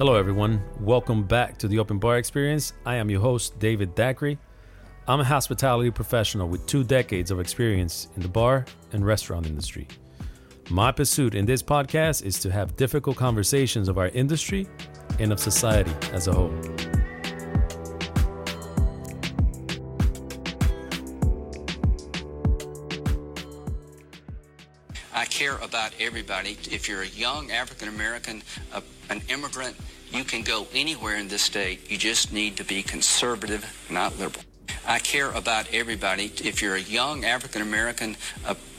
Hello, everyone. Welcome back to the Open Bar Experience. I am your host, David Dacry. I'm a hospitality professional with two decades of experience in the bar and restaurant industry. My pursuit in this podcast is to have difficult conversations of our industry and of society as a whole. I care about everybody. If you're a young African American, an immigrant, you can go anywhere in this state. You just need to be conservative, not liberal. I care about everybody. If you're a young African American,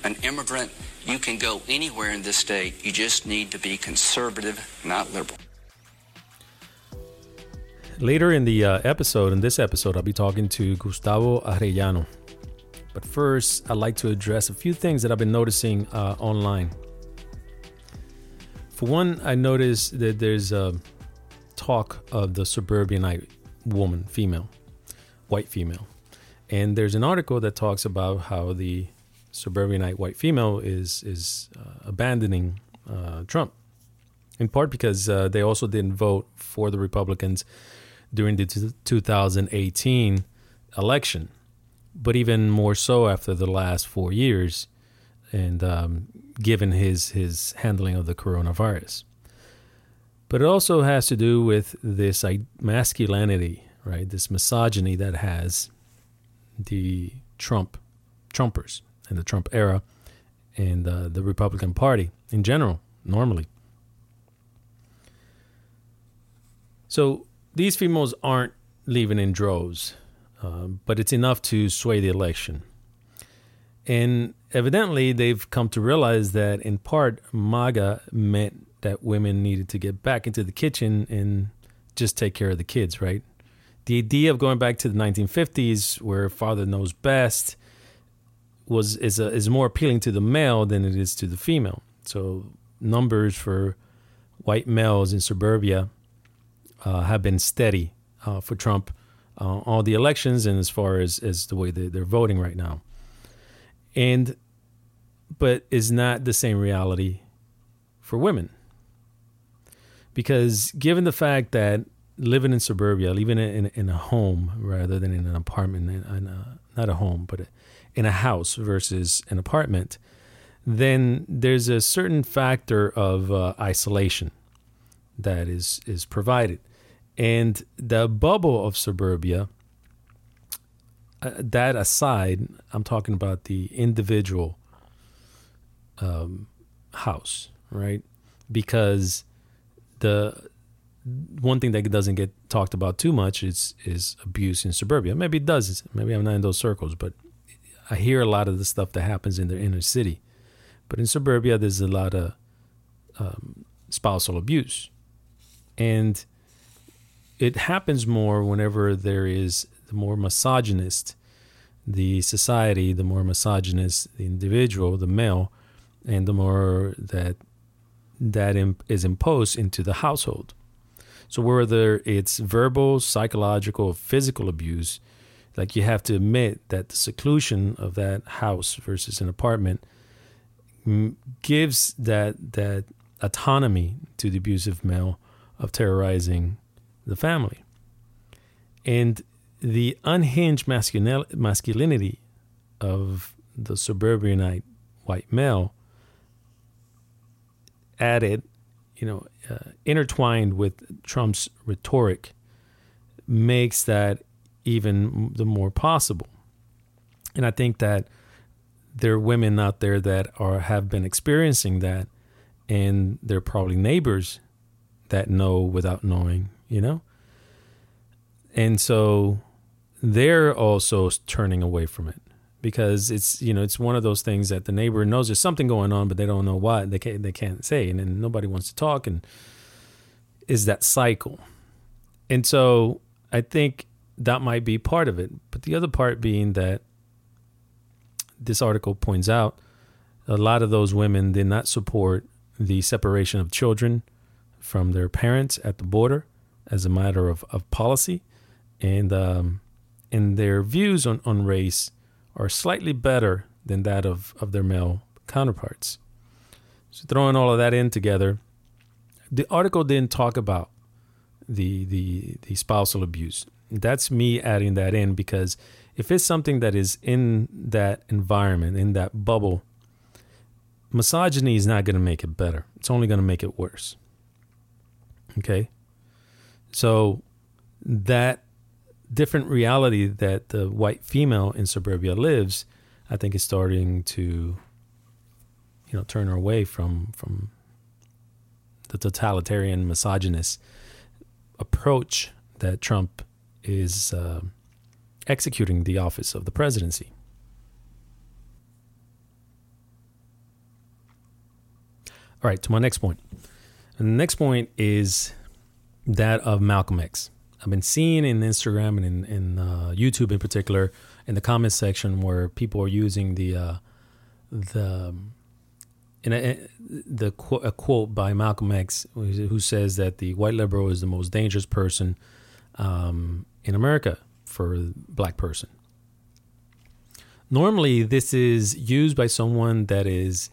an immigrant, you can go anywhere in this state. You just need to be conservative, not liberal. Later in the uh, episode, in this episode, I'll be talking to Gustavo Arellano. But first, I'd like to address a few things that I've been noticing uh, online. For one, I noticed that there's a talk of the suburbanite woman, female, white female. And there's an article that talks about how the suburbanite white female is is uh, abandoning uh, Trump, in part because uh, they also didn't vote for the Republicans during the t- 2018 election, but even more so after the last four years, and um, given his his handling of the coronavirus. But it also has to do with this masculinity, right? This misogyny that has the Trump Trumpers and the Trump era and uh, the Republican Party in general, normally. So these females aren't leaving in droves, uh, but it's enough to sway the election. And evidently, they've come to realize that in part, MAGA meant that women needed to get back into the kitchen and just take care of the kids, right? The idea of going back to the 1950s, where father knows best, was is a, is more appealing to the male than it is to the female. So numbers for white males in suburbia uh, have been steady uh, for Trump uh, all the elections and as far as as the way they, they're voting right now. And but is not the same reality for women because given the fact that living in suburbia, living in, in, a home rather than in an apartment, in a, not a home, but in a house versus an apartment, then there's a certain factor of uh, isolation that is is provided, and the bubble of suburbia. Uh, that aside, I'm talking about the individual um, house, right? Because the one thing that doesn't get talked about too much is is abuse in suburbia. Maybe it does. Maybe I'm not in those circles, but I hear a lot of the stuff that happens in the inner city. But in suburbia, there's a lot of um, spousal abuse, and it happens more whenever there is the more misogynist the society, the more misogynist the individual, the male, and the more that that is imposed into the household. So whether it's verbal, psychological, physical abuse, like you have to admit that the seclusion of that house versus an apartment gives that that autonomy to the abusive male of terrorizing the family. And the unhinged masculinity of the suburbanite white male added, you know, uh, intertwined with Trump's rhetoric makes that even the more possible. And I think that there are women out there that are have been experiencing that, and they're probably neighbors that know without knowing, you know. And so they're also turning away from it because it's you know it's one of those things that the neighbor knows there's something going on but they don't know what they can't they can't say and then nobody wants to talk and is that cycle. And so i think that might be part of it. But the other part being that this article points out a lot of those women did not support the separation of children from their parents at the border as a matter of, of policy. And um, and their views on, on race are slightly better than that of, of their male counterparts. So, throwing all of that in together, the article didn't talk about the the the spousal abuse. That's me adding that in because if it's something that is in that environment, in that bubble, misogyny is not going to make it better. It's only going to make it worse. Okay? So that different reality that the white female in suburbia lives, I think is starting to you know turn her away from from the totalitarian misogynist approach that Trump is uh, executing the office of the presidency. All right, to my next point. And the next point is that of Malcolm X. I've been seeing in Instagram and in, in uh, YouTube in particular, in the comment section, where people are using the uh, the in a, the a quote by Malcolm X, who says that the white liberal is the most dangerous person um, in America for black person. Normally, this is used by someone that is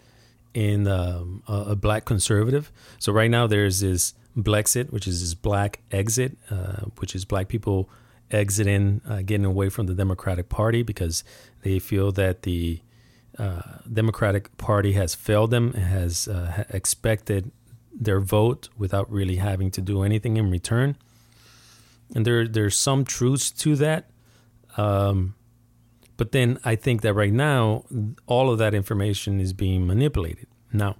in um, a, a, black conservative. So right now, there's this Blexit, which is this black exit, uh, which is black people exiting, uh, getting away from the Democratic Party because they feel that the uh, Democratic Party has failed them, has uh, expected their vote without really having to do anything in return. And there, there's some truths to that. Um, but then I think that right now, all of that information is being manipulated. Now,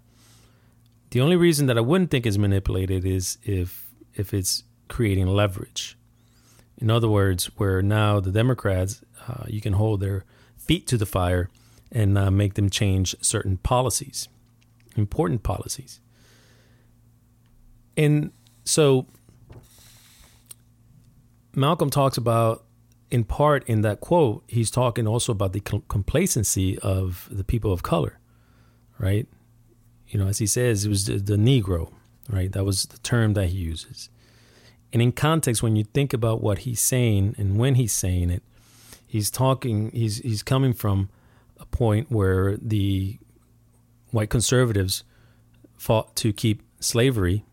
the only reason that I wouldn't think is manipulated is if if it's creating leverage. In other words, where now the Democrats, uh, you can hold their feet to the fire and uh, make them change certain policies, important policies. And so Malcolm talks about, in part in that quote, he's talking also about the complacency of the people of color, right? You know, as he says, it was the, the Negro, right? That was the term that he uses. And in context, when you think about what he's saying and when he's saying it, he's talking, he's he's coming from a point where the white conservatives fought to keep slavery.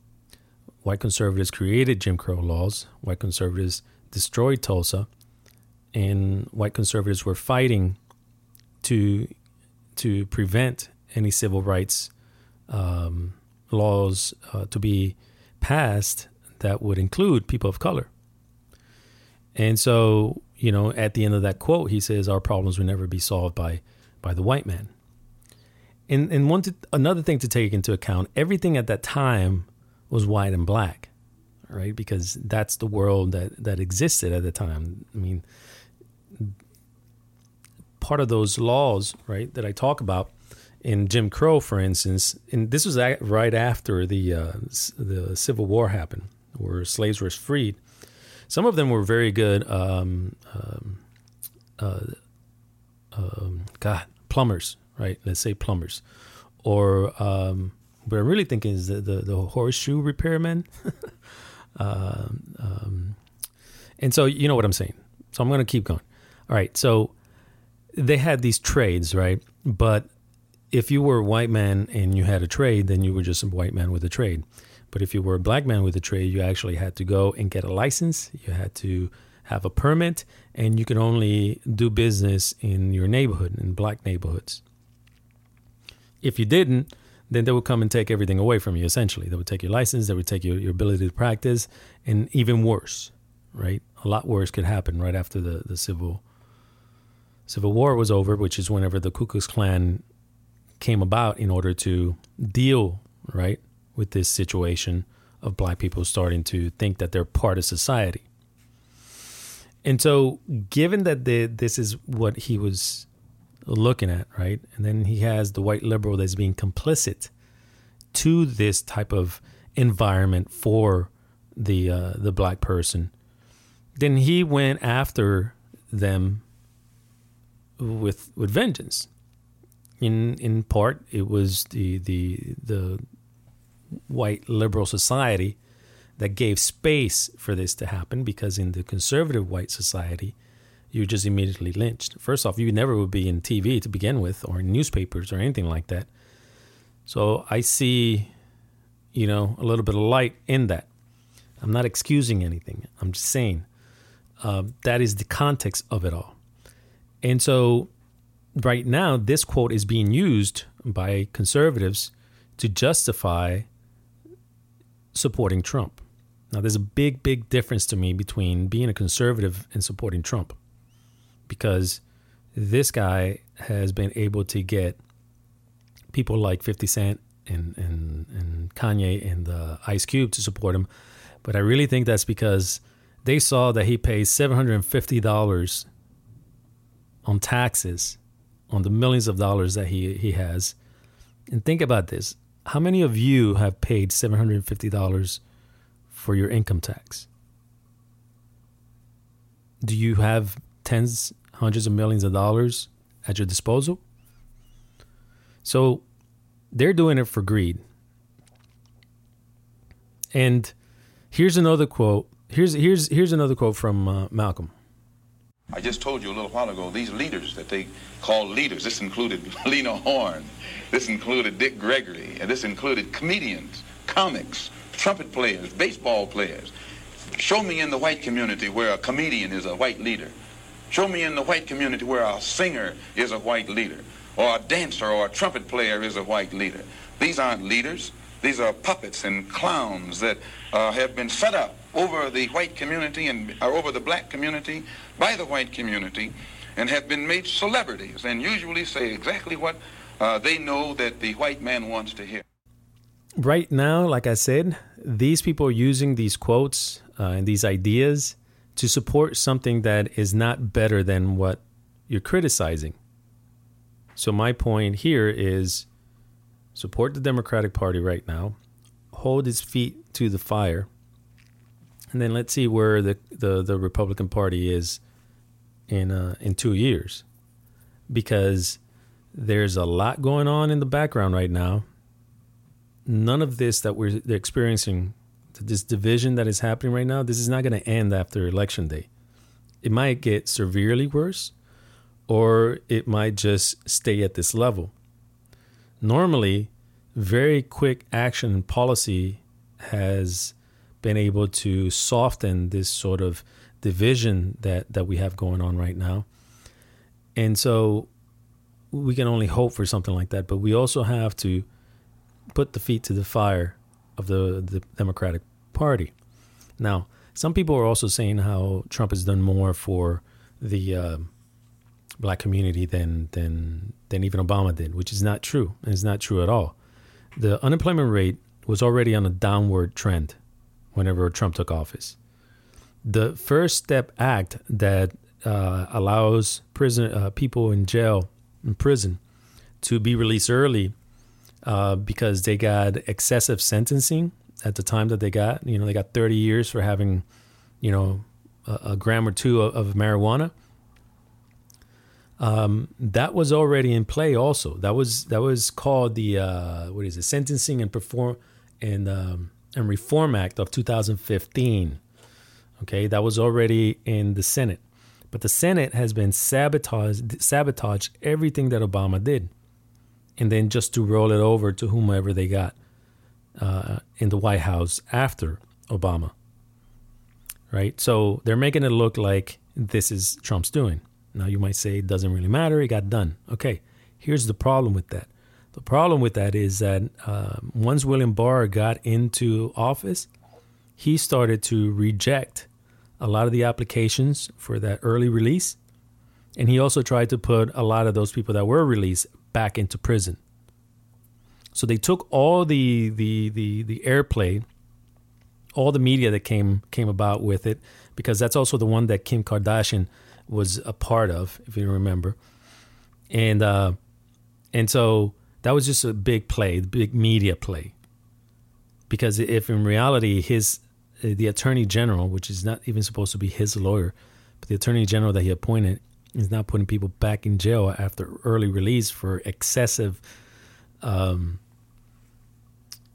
White conservatives created Jim Crow laws. White conservatives destroyed Tulsa, and white conservatives were fighting to to prevent any civil rights um, laws uh, to be passed that would include people of color. And so, you know, at the end of that quote, he says, "Our problems will never be solved by by the white man. And and one to, another thing to take into account, everything at that time was white and black, right? Because that's the world that that existed at the time. I mean, part of those laws, right, that I talk about in Jim Crow, for instance, and this was right after the uh, the Civil War happened, where slaves were freed. Some of them were very good. Um, um, uh, um, God, plumbers, right? Let's say plumbers, or um, what I'm really thinking is the the, the horseshoe repairman. uh, um, and so you know what I'm saying. So I'm going to keep going. All right. So they had these trades, right? But if you were a white man and you had a trade, then you were just a white man with a trade. But if you were a black man with a trade, you actually had to go and get a license. You had to have a permit, and you could only do business in your neighborhood, in black neighborhoods. If you didn't, then they would come and take everything away from you, essentially. They would take your license, they would take your, your ability to practice, and even worse, right? A lot worse could happen right after the, the Civil Civil War was over, which is whenever the Ku Klux Klan came about in order to deal, right, with this situation of black people starting to think that they're part of society. And so, given that the, this is what he was looking at, right? And then he has the white liberal that's being complicit to this type of environment for the uh, the black person. Then he went after them with with vengeance. In in part, it was the the the white liberal society that gave space for this to happen because in the conservative white society, you're just immediately lynched. First off, you never would be in TV to begin with or in newspapers or anything like that. So I see, you know, a little bit of light in that. I'm not excusing anything. I'm just saying uh, that is the context of it all. And so, right now, this quote is being used by conservatives to justify supporting Trump. Now, there's a big, big difference to me between being a conservative and supporting Trump because this guy has been able to get people like 50 Cent and, and, and Kanye and the Ice Cube to support him. But I really think that's because they saw that he pays $750 on taxes on the millions of dollars that he, he has. And think about this how many of you have paid $750 for your income tax? Do you have tens, hundreds of millions of dollars at your disposal? So they're doing it for greed. And here's another quote. Here's here's here's another quote from uh, Malcolm. I just told you a little while ago, these leaders that they call leaders, this included Lena Horne, this included Dick Gregory, and this included comedians, comics, trumpet players, baseball players. Show me in the white community where a comedian is a white leader. Show me in the white community where a singer is a white leader, or a dancer or a trumpet player is a white leader. These aren't leaders. These are puppets and clowns that uh, have been set up over the white community and or over the black community by the white community and have been made celebrities and usually say exactly what uh, they know that the white man wants to hear. Right now, like I said, these people are using these quotes uh, and these ideas to support something that is not better than what you're criticizing. So, my point here is support the Democratic Party right now, hold its feet to the fire, and then let's see where the, the, the Republican Party is in uh, in two years, because there's a lot going on in the background right now. None of this that we're experiencing, this division that is happening right now, this is not going to end after election day. It might get severely worse, or it might just stay at this level. Normally, very quick action and policy has been able to soften this sort of division that that we have going on right now. And so we can only hope for something like that, but we also have to put the feet to the fire of the, the Democratic Party. Now, some people are also saying how Trump has done more for the uh, black community than than than even Obama did, which is not true. And it's not true at all. The unemployment rate was already on a downward trend whenever Trump took office the First Step Act that uh, allows prison uh, people in jail in prison to be released early uh, because they got excessive sentencing at the time that they got. You know, they got 30 years for having, you know, a, a gram or two of, of marijuana. Um, that was already in play. Also, that was that was called the uh, what is it? Sentencing and Perform and um, and Reform Act of 2015. Okay, that was already in the Senate. But the Senate has been sabotaged, sabotaged everything that Obama did. And then just to roll it over to whomever they got uh, in the White House after Obama. Right? So they're making it look like this is Trump's doing. Now you might say it doesn't really matter, it got done. Okay, here's the problem with that. The problem with that is that uh, once William Barr got into office, he started to reject a lot of the applications for that early release. And he also tried to put a lot of those people that were released back into prison. So they took all the the the the airplay, all the media that came came about with it, because that's also the one that Kim Kardashian was a part of, if you remember. And uh, and so that was just a big play, the big media play. Because if in reality his uh, the attorney general, which is not even supposed to be his lawyer, but the attorney general that he appointed is now putting people back in jail after early release for excessive, um,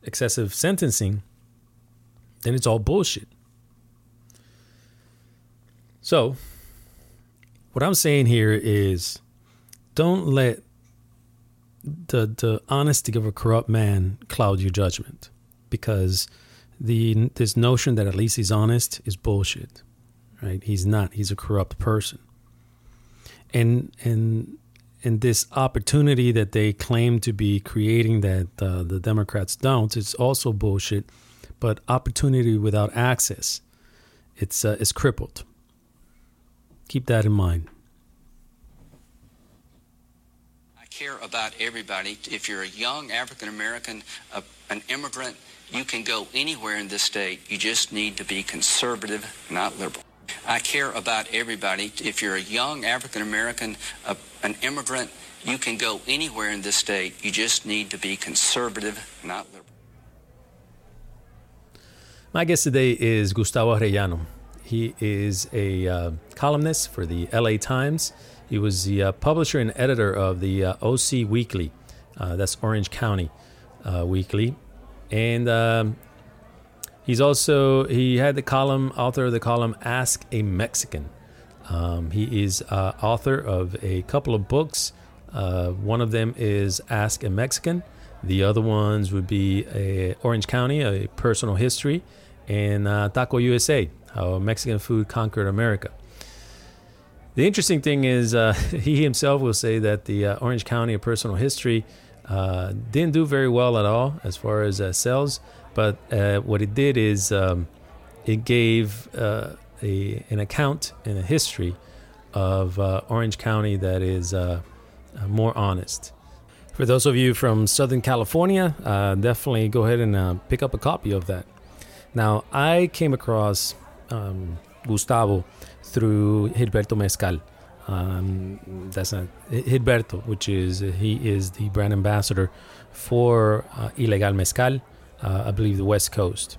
excessive sentencing, then it's all bullshit. So, what I'm saying here is, don't let the the honesty of a corrupt man cloud your judgment, because the this notion that at least he's honest is bullshit, right? He's not. He's a corrupt person. And and and this opportunity that they claim to be creating that uh, the Democrats don't, it's also bullshit. But opportunity without access, it's uh, it's crippled. Keep that in mind. I care about everybody. If you're a young African American, an immigrant, you can go anywhere in this state. You just need to be conservative, not liberal. I care about everybody. If you're a young African American, an immigrant, you can go anywhere in this state. You just need to be conservative, not liberal. My guest today is Gustavo Arellano. He is a uh, columnist for the LA Times. He was the uh, publisher and editor of the uh, OC Weekly, uh, that's Orange County uh, Weekly, and um, he's also he had the column author of the column Ask a Mexican. Um, he is uh, author of a couple of books. one of them is Ask a Mexican. The other ones would be a Orange County, a personal history, and Taco USA, how Mexican food conquered America. The interesting thing is, uh, he himself will say that the uh, Orange County of Personal History uh, didn't do very well at all as far as uh, sales, but uh, what it did is um, it gave uh, a, an account and a history of Orange County that is more honest. For those of you from Southern California, definitely go ahead and pick up a copy of that. Now, I came across um, Gustavo through Gilberto Mezcal. Um, that's not which is he is the brand ambassador for uh, Ilegal Mezcal, uh, I believe the West Coast.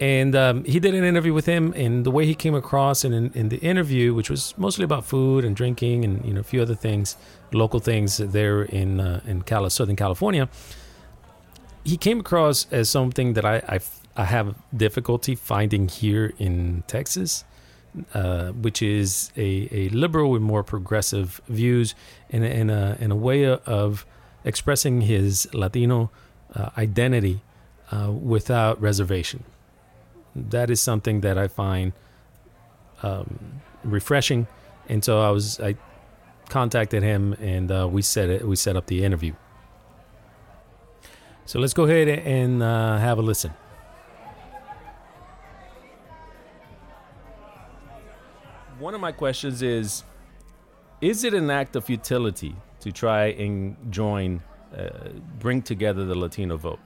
And um, he did an interview with him, and the way he came across, and in, in, the interview, which was mostly about food and drinking, and you know a few other things, local things there in uh, in Cali- Southern California, he came across as something that I I have difficulty finding here in Texas, uh, which is a, a liberal with more progressive views and, a, a way of expressing his Latino uh, identity uh, without reservation. That is something that I find um, refreshing, and so I was I contacted him and uh, we set it we set up the interview. So let's go ahead and uh, have a listen. One of my questions is is it an act of futility to try and join uh, bring together the latino vote?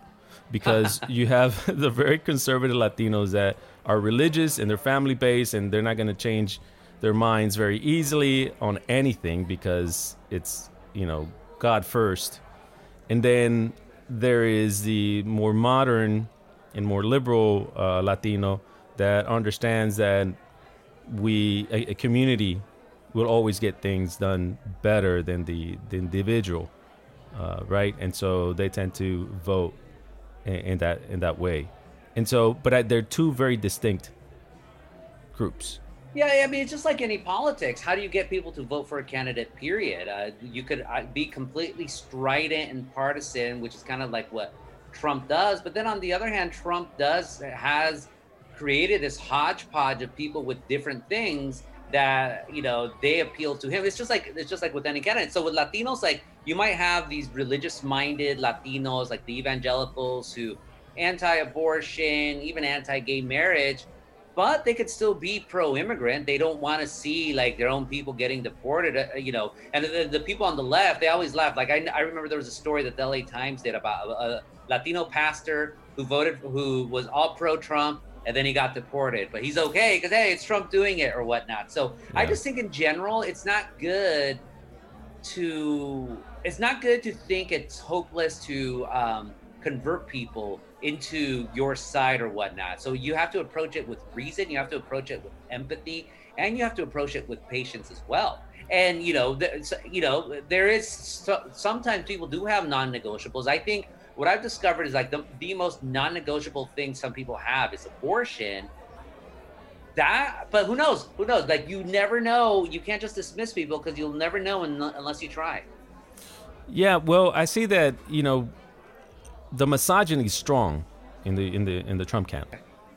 Because you have the very conservative latinos that are religious and they're family based and they're not going to change their minds very easily on anything because it's you know god first. And then there is the more modern and more liberal uh, latino that understands that we a, a, community will always get things done better than the, the individual, uh, right? And so they tend to vote in, in, that in that way. And so, but I, they're two very distinct groups. Yeah, I mean, it's just like any politics. How do you get people to vote for a candidate? Period. Uh, you could uh, be completely strident and partisan, which is kind of like what Trump does. But then on the other hand, Trump does has created this hodgepodge of people with different things that you know they appeal to him. It's just like it's just like with any candidate. So with Latinos, like you might have these religious-minded Latinos, like the evangelicals who anti-abortion, even anti-gay marriage, but they could still be pro-immigrant. They don't want to see like their own people getting deported, uh, you know. And the, the, people on the left, they always laugh. Like I, I remember there was a story that the LA Times did about a, a Latino pastor who voted, who was all pro-Trump and then he got deported. But he's okay because hey, it's Trump doing it or whatnot. So yeah. I just think in general, it's not good to it's not good to think it's hopeless to um, convert people into your side or whatnot. So you have to approach it with reason. You have to approach it with empathy, and you have to approach it with patience as well. And you know, you know, there is sometimes people do have non-negotiables. I think what I've discovered is like the, the most non-negotiable thing some people have is abortion. That, but who knows? Who knows? Like you never know. You can't just dismiss people because you'll never know unless you try. Yeah, well, I see that you know the misogyny is strong in the in the in the Trump camp.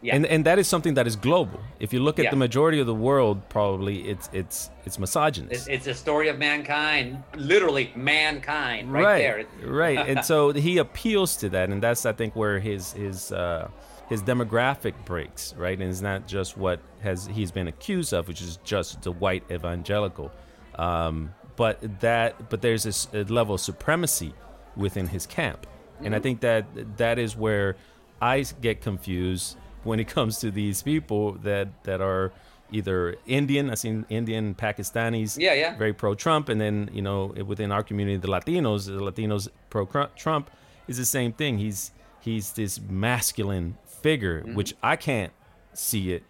Yeah. And and that is something that is global. If you look at Yeah. the majority of the world, probably it's it's it's misogynist. It's, it's a story of mankind, literally mankind, right, there. right. And so he appeals to that, and that's I think where his his uh, his demographic breaks, right? And it's not just what has he's been accused of, which is just the white evangelical, um, but that but there's this level of supremacy within his camp, and I think that that is where I get confused when it comes to these people that that are either Indian, I seen Indian, Pakistanis, Yeah, yeah. very pro-Trump, and then you know within our community, the Latinos, the Latinos pro-Trump is the same thing. He's he's this masculine figure, Mm-hmm. which I can't see it,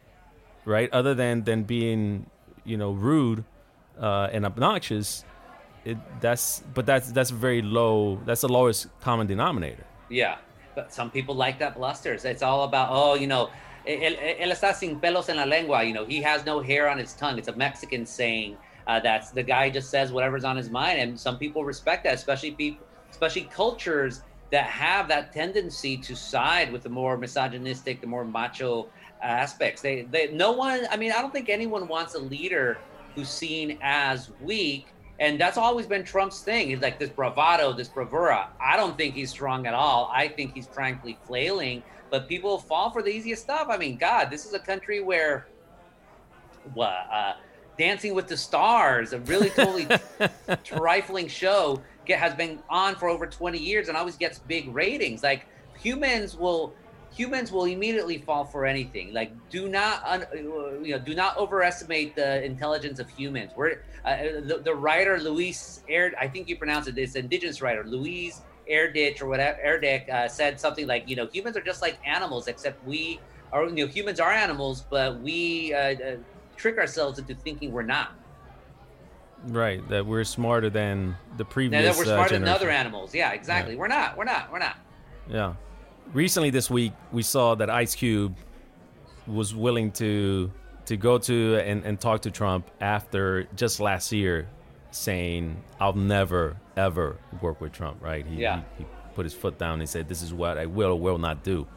right? Other than than being you know rude uh, and obnoxious. It, that's but that's that's very low. That's the lowest common denominator. Yeah, but some people like that blusters. It's all about, oh, you know, él, él está sin pelos en la lengua. You know, he has no hair on his tongue. It's a Mexican saying. Uh, that's the guy just says whatever's on his mind, and some people respect that, especially people, especially cultures that have that tendency to side with the more misogynistic, the more macho aspects. They, they, no one. I mean, I don't think anyone wants a leader who's seen as weak and that's always been Trump's thing. He's like this bravado, this bravura. I don't think he's strong at all. I think he's frankly flailing. But people fall for the easiest stuff. I mean, God, this is a country where what uh, Dancing with the Stars, a really totally trifling show, get, has been on for over 20 years and always gets big ratings. Like humans will humans will immediately fall for anything. Like do not un, you know do not overestimate the intelligence of humans. We're uh, the, the writer Luis Air I think you pronounce it this indigenous writer Louise Erdich or whatever Erdich uh, said something like you know humans are just like animals except we are you know humans are animals but we uh, uh, trick ourselves into thinking we're not. Right, that we're smarter than the previous. Now that we're uh, smarter than other animals. Yeah, exactly. Yeah. We're not. We're not. We're not. Yeah. Recently this week we saw that Ice Cube was willing to to go to and, and talk to Trump after just last year saying I'll never ever work with Trump, right? He, Yeah. he, he put his foot down and said this is what I will or will not do.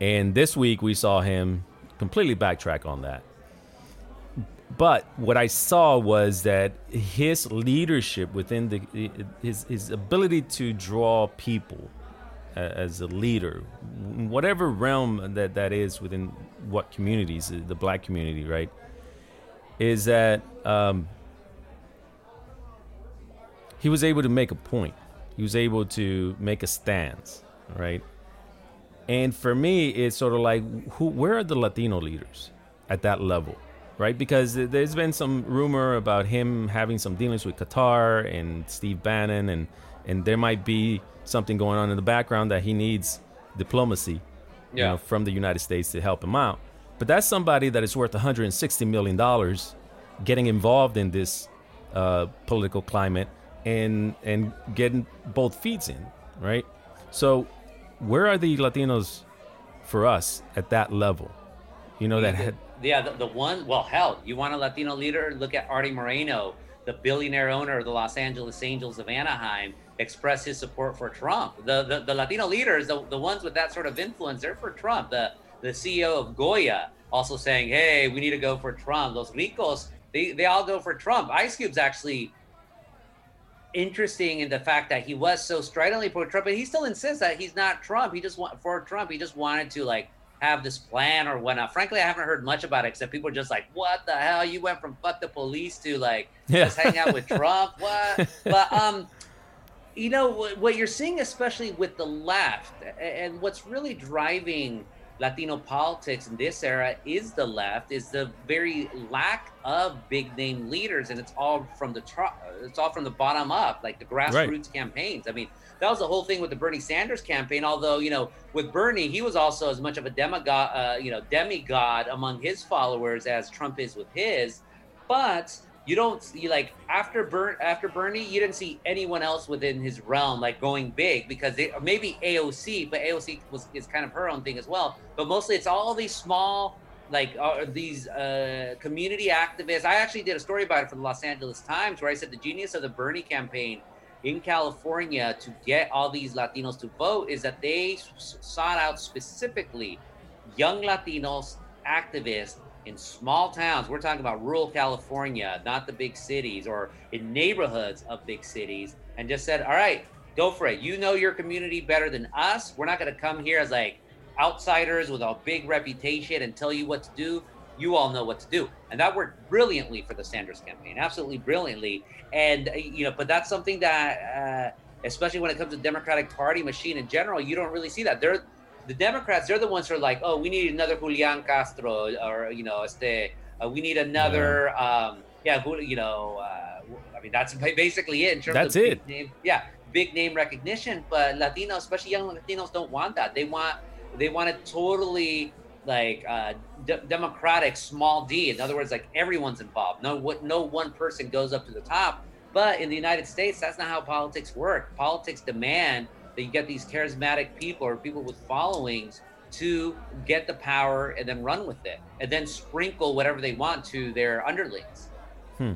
And this week we saw him completely backtrack on that. But what I saw was that his leadership within the his his ability to draw people as a leader, whatever realm that that is within what communities, the black community, right, is that um, he was able to make a point. He was able to make a stance, right? And for me, it's sort of like, who, where are the Latino leaders at that level, right? Because there's been some rumor about him having some dealings with Qatar and Steve Bannon, and and there might be something going on in the background that he needs diplomacy, you know, from the United States to help him out. But that's somebody that is worth 160 million dollars, getting involved in this uh, political climate and and getting both feeds in, right? So, where are the Latinos for us at that level? You know that had, Yeah, the, the one, well, hell, you want a Latino leader? Look at Arte Moreno, the billionaire owner of the Los Angeles Angels of Anaheim, express his support for Trump. The, the, the Latino leaders, the, the ones with that sort of influence, they're for Trump. The, the CEO of Goya also saying, hey, we need to go for Trump. Those ricos, they, they all go for Trump. Ice Cube's actually interesting in the fact that he was so stridently pro Trump, but he still insists that he's not Trump. He just want for Trump. He just wanted to like have this plan or whatnot. Frankly, I haven't heard much about it except people are just like, "What the hell? You went from fuck the police to like Yeah. just hang out with Trump? What?" But um, you know what, you're seeing, especially with the left, and what's really driving Latino politics in this era is the left, is the very lack of big name leaders, and it's all from the it's all from the bottom up, like the grassroots campaigns. I mean, that was the whole thing with the Bernie Sanders campaign. Although you know, with Bernie, he was also as much of a demigod, uh, you know, demigod among his followers as Trump is with his, but you don't see like after Bern after Bernie, you didn't see anyone else within his realm like going big because they maybe AOC, but AOC was is kind of her own thing as well. But mostly it's all these small like uh, these uh, community activists. I actually did a story about it for the Los Angeles Times where I said the genius of the Bernie campaign in California to get all these Latinos to vote is that they sought out specifically young Latinos, activists in small towns. We're talking about rural California, not the big cities, or in neighborhoods of big cities, and just said, all right, go for it. You know your community better than us. We're not going to come here as like outsiders with a big reputation and tell you what to do. You all know what to do. And that worked brilliantly for the Sanders campaign, absolutely brilliantly. And, uh, you know, but that's something that, uh, especially when it comes to Democratic Party machine in general, you don't really see that. They're, the Democrats, they're the ones who are like, oh, we need another Julian Castro, or, you know, este, uh, we need another, yeah, um, yeah you know, uh, I mean, that's basically it in terms that's of it. Name, yeah, big name recognition. But Latinos, especially young Latinos, don't want that. They want they want it totally like uh, d- democratic, small d. In other words, like everyone's involved. No, what, no one person goes up to the top. But in the United States, that's not how politics work. Politics demand that you get these charismatic people or people with followings to get the power and then run with it, and then sprinkle whatever they want to their underlings. Hmm.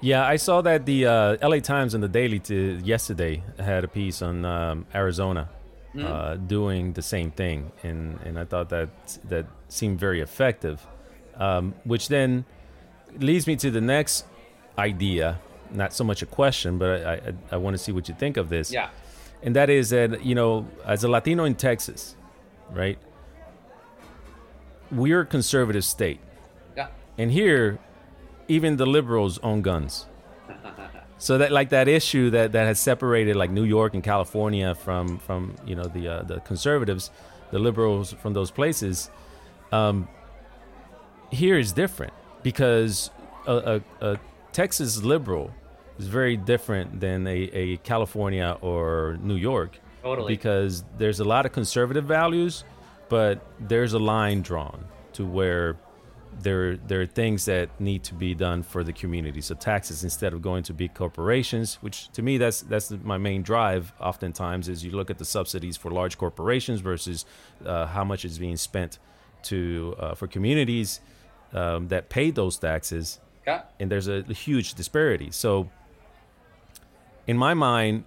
Yeah, I saw that the uh, LA Times and the Daily t- yesterday had a piece on um, Arizona mm. uh, doing the same thing, and and I thought that that seemed very effective, um, which then leads me to the next idea. Not so much a question, but I I, I want to see what you think of this. Yeah, and that is that you know as a Latino in Texas, right? We're a conservative state. Yeah. And here, even the liberals own guns. So that like that issue that, that has separated like New York and California from from you know the uh, the conservatives, the liberals from those places, um, here is different because a, a, a, Texas liberal is very different than a, a California or New York. Totally. Because there's a lot of conservative values, but there's a line drawn to where there there are things that need to be done for the community. So taxes instead of going to big corporations, which to me that's that's my main drive. Oftentimes is you look at the subsidies for large corporations versus uh, how much is being spent to uh, for communities um, that pay those taxes, yeah. and there's a, a huge disparity. So in my mind,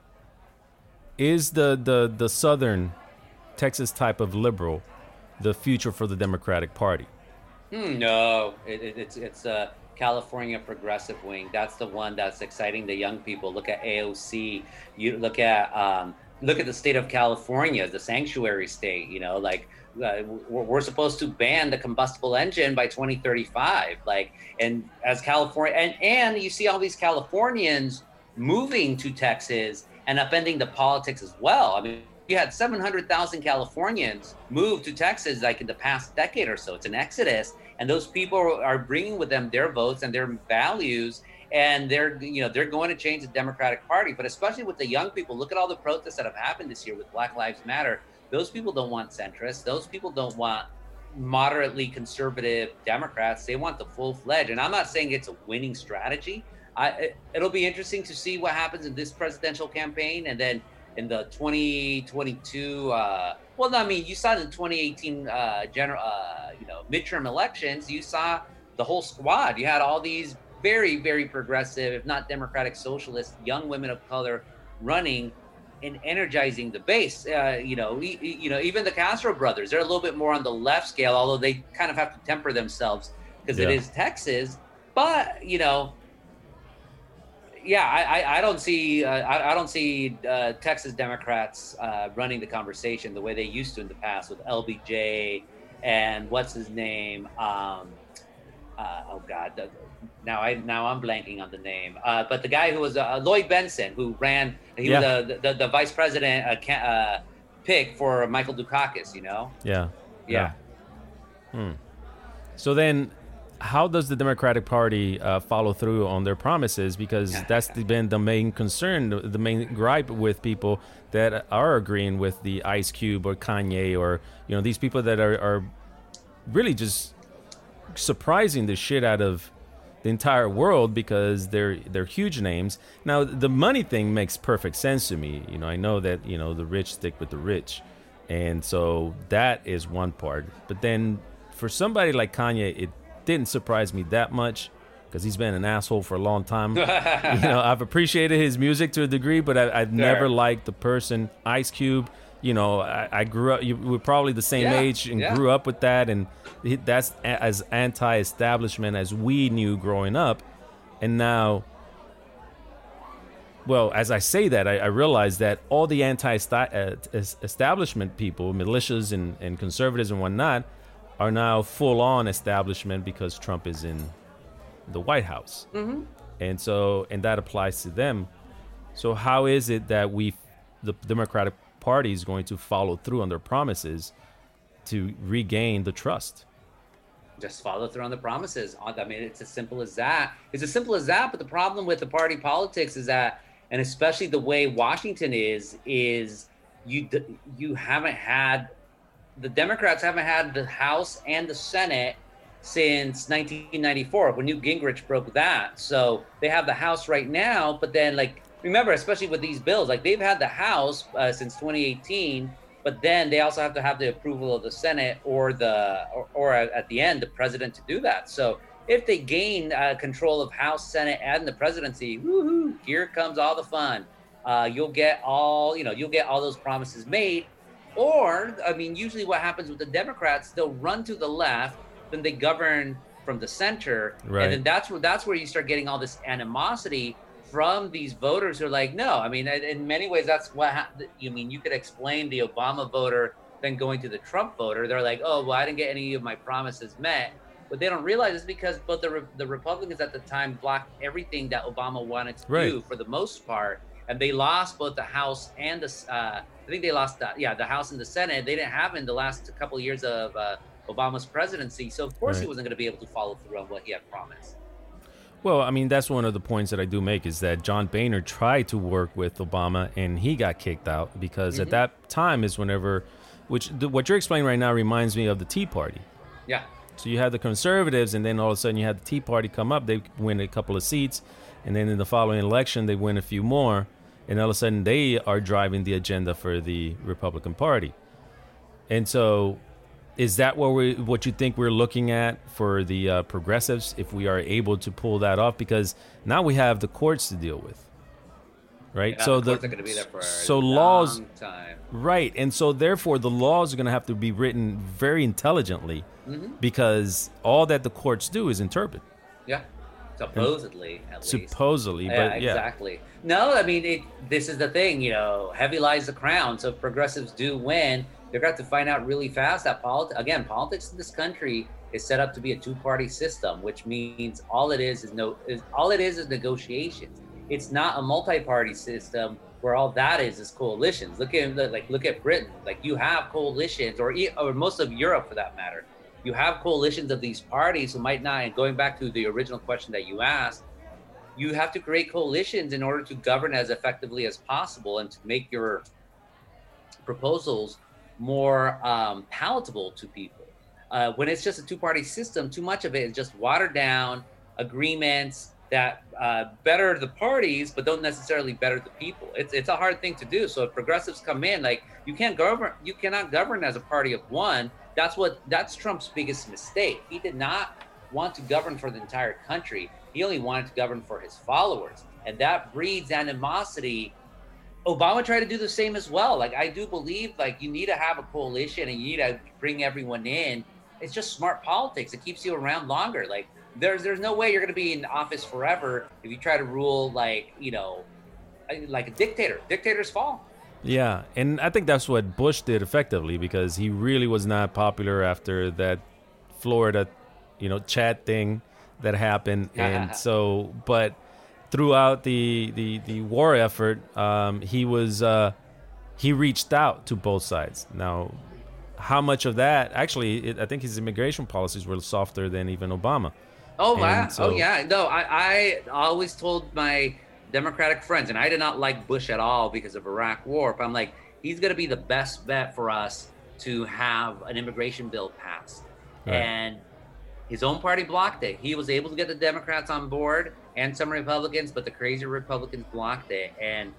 is the the the southern Texas type of liberal the future for the Democratic Party? Hmm, no, it, it, it's it's a California progressive wing. That's the one that's exciting the young people. Look at AOC. You look at um, look at the state of California, the sanctuary state. You know, like uh, we're, we're, supposed to ban the combustible engine by 2035. Like, and as California, and and you see all these Californians moving to Texas and upending the politics as well. I mean you had 700,000 Californians move to Texas like in the past decade or so. It's an exodus, and those people are bringing with them their votes and their values, and they're you know they're going to change the Democratic Party. But especially with the young people, look at all the protests that have happened this year with Black Lives Matter. Those people don't want centrists. Those people don't want moderately conservative Democrats. They want the full fledged. And I'm not saying it's a winning strategy. I, it'll be interesting to see what happens in this presidential campaign, and then in the 2022 uh, well i mean you saw the 2018 uh, general uh, you know midterm elections. You saw the whole squad. You had all these very very progressive if not democratic socialist young women of color running and energizing the base. Uh, you know we, you know even the castro brothers they're a little bit more on the left scale although they kind of have to temper themselves because yeah. it is texas. But you know yeah, I, I, don't see uh, I, I, don't see uh, Texas Democrats uh, running the conversation the way they used to in the past with LBJ and what's his name? Um, uh, oh God, now I now I'm blanking on the name. Uh, but the guy who was uh, Lloyd Bentsen, who ran, he yeah. was the, the, the vice president pick for Michael Dukakis. You know? Yeah. Yeah. yeah. Hmm. So then, how does the Democratic Party uh, follow through on their promises? Because that's been the main concern, the main gripe with people that are agreeing with the Ice Cube or Kanye or you know these people that are, are really just surprising the shit out of the entire world because they're they're huge names. Now the money thing makes perfect sense to me. You know, I know that you know the rich stick with the rich, and so that is one part. But then for somebody like Kanye, it didn't surprise me that much because he's been an asshole for a long time. you know, I've appreciated his music to a degree, but I, have never liked the person Ice Cube. You know, I, I grew up. You were probably the same Yeah, age and yeah. grew up with that, and that's as anti-establishment as we knew growing up. And now, well, as I say that, I, I realize that all the anti-establishment uh, people, militias and, and conservatives and whatnot, are now full-on establishment because Trump is in the White House, mm-hmm. and so and that applies to them. So how is it that we, the Democratic Party, is going to follow through on their promises to regain the trust? just follow through on the promises. I mean, it's as simple as that. It's as simple as that. But the problem with the party politics is that, and especially the way Washington is, is you you haven't had the Democrats haven't had the House and the Senate since 1994 when Newt Gingrich broke that. So they have the House right now, but then like remember, especially with these bills, like they've had the House uh, since 2018 but then they also have to have the approval of the Senate or the or, or at the end the president to do that. So if they gain uh, control of House, Senate, and the presidency, woohoo! Here comes all the fun. Uh, you'll get all you know. You'll get all those promises made. Or I mean, usually what happens with the Democrats, they'll run to the left, then they govern from the center, Right. and then that's where that's where you start getting all this animosity from these voters who are like, no, I mean, in- many ways, that's what hap- you mean. You could explain the Obama voter then going to the Trump voter. They're like, oh, well, I didn't get any of my promises met. What they don't realize is because both the, Re- the Republicans at the time blocked everything that Obama wanted to Right. do for the most part. And they lost both the House and the, uh, I think they lost, that. yeah, the House and the Senate. They didn't have in the last couple of years of uh, Obama's presidency. So, of course, he wasn't going to be able to follow through on what he had promised. Well, I mean, that's one of the points that I do make is that John Boehner tried to work with Obama and he got kicked out because at that time is whenever, which the, what you're explaining right now reminds me of the Tea Party. Yeah. So you had the conservatives, and then all of a sudden you had the Tea Party come up. They win a couple of seats, and then in the following election they win a few more, and all of a sudden they are driving the agenda for the Republican Party. And so, is that what we what you think we're looking at for the uh, progressives if we are able to pull that off? Because now we have the courts to deal with, right? Yeah, so the the courts are going to be there for a so long laws time. Right. And so therefore the laws are going to have to be written very intelligently Mm-hmm. because all that the courts do is interpret. Yeah, supposedly at least. Supposedly, yeah, but yeah. exactly. No, I mean, it, this is the thing. You know, heavy lies the crown. So if progressives do win, they're going to find out really fast that politics. Again, politics in this country is set up to be a two-party system, which means all it is is no. Is, all it is is negotiations. It's not a multi-party system where all that is is coalitions. Look at like look at Britain. Like you have coalitions, or or most of Europe for that matter. You have coalitions of these parties who might not. And going back to the original question that you asked, you have to create coalitions in order to govern as effectively as possible and to make your proposals more um, palatable to people. Uh, when it's just a two-party system, too much of it is just watered down agreements that uh, better the parties, but don't necessarily better the people. It's it's a hard thing to do. So if progressives come in, like you can't govern, you cannot govern as a party of one. That's what that's Trump's biggest mistake. He did not want to govern for the entire country. He only wanted to govern for his followers, and that breeds animosity Obama tried to do the same as well. Like I do believe like you need to have a coalition and you need to bring everyone in. It's just smart politics. It keeps you around longer. Like there's there's no way you're going to be in office forever if you try to rule like, you know, like a dictator. Dictators fall. Yeah, and I think that's what Bush did effectively because he really was not popular after that Florida, you know, chad thing that happened, and so but throughout the the the war effort, um, he was uh, he reached out to both sides. Now, how much of that actually? It, I think his immigration policies were softer than even Obama. Oh wow! so- oh yeah! No, I, I always told my Democratic friends, and I did not like Bush at all because of Iraq War. But I'm like, he's going to be the best bet for us to have an immigration bill passed. Right. And his own party blocked it. He was able to get the Democrats on board and some Republicans, but the crazy Republicans blocked it. And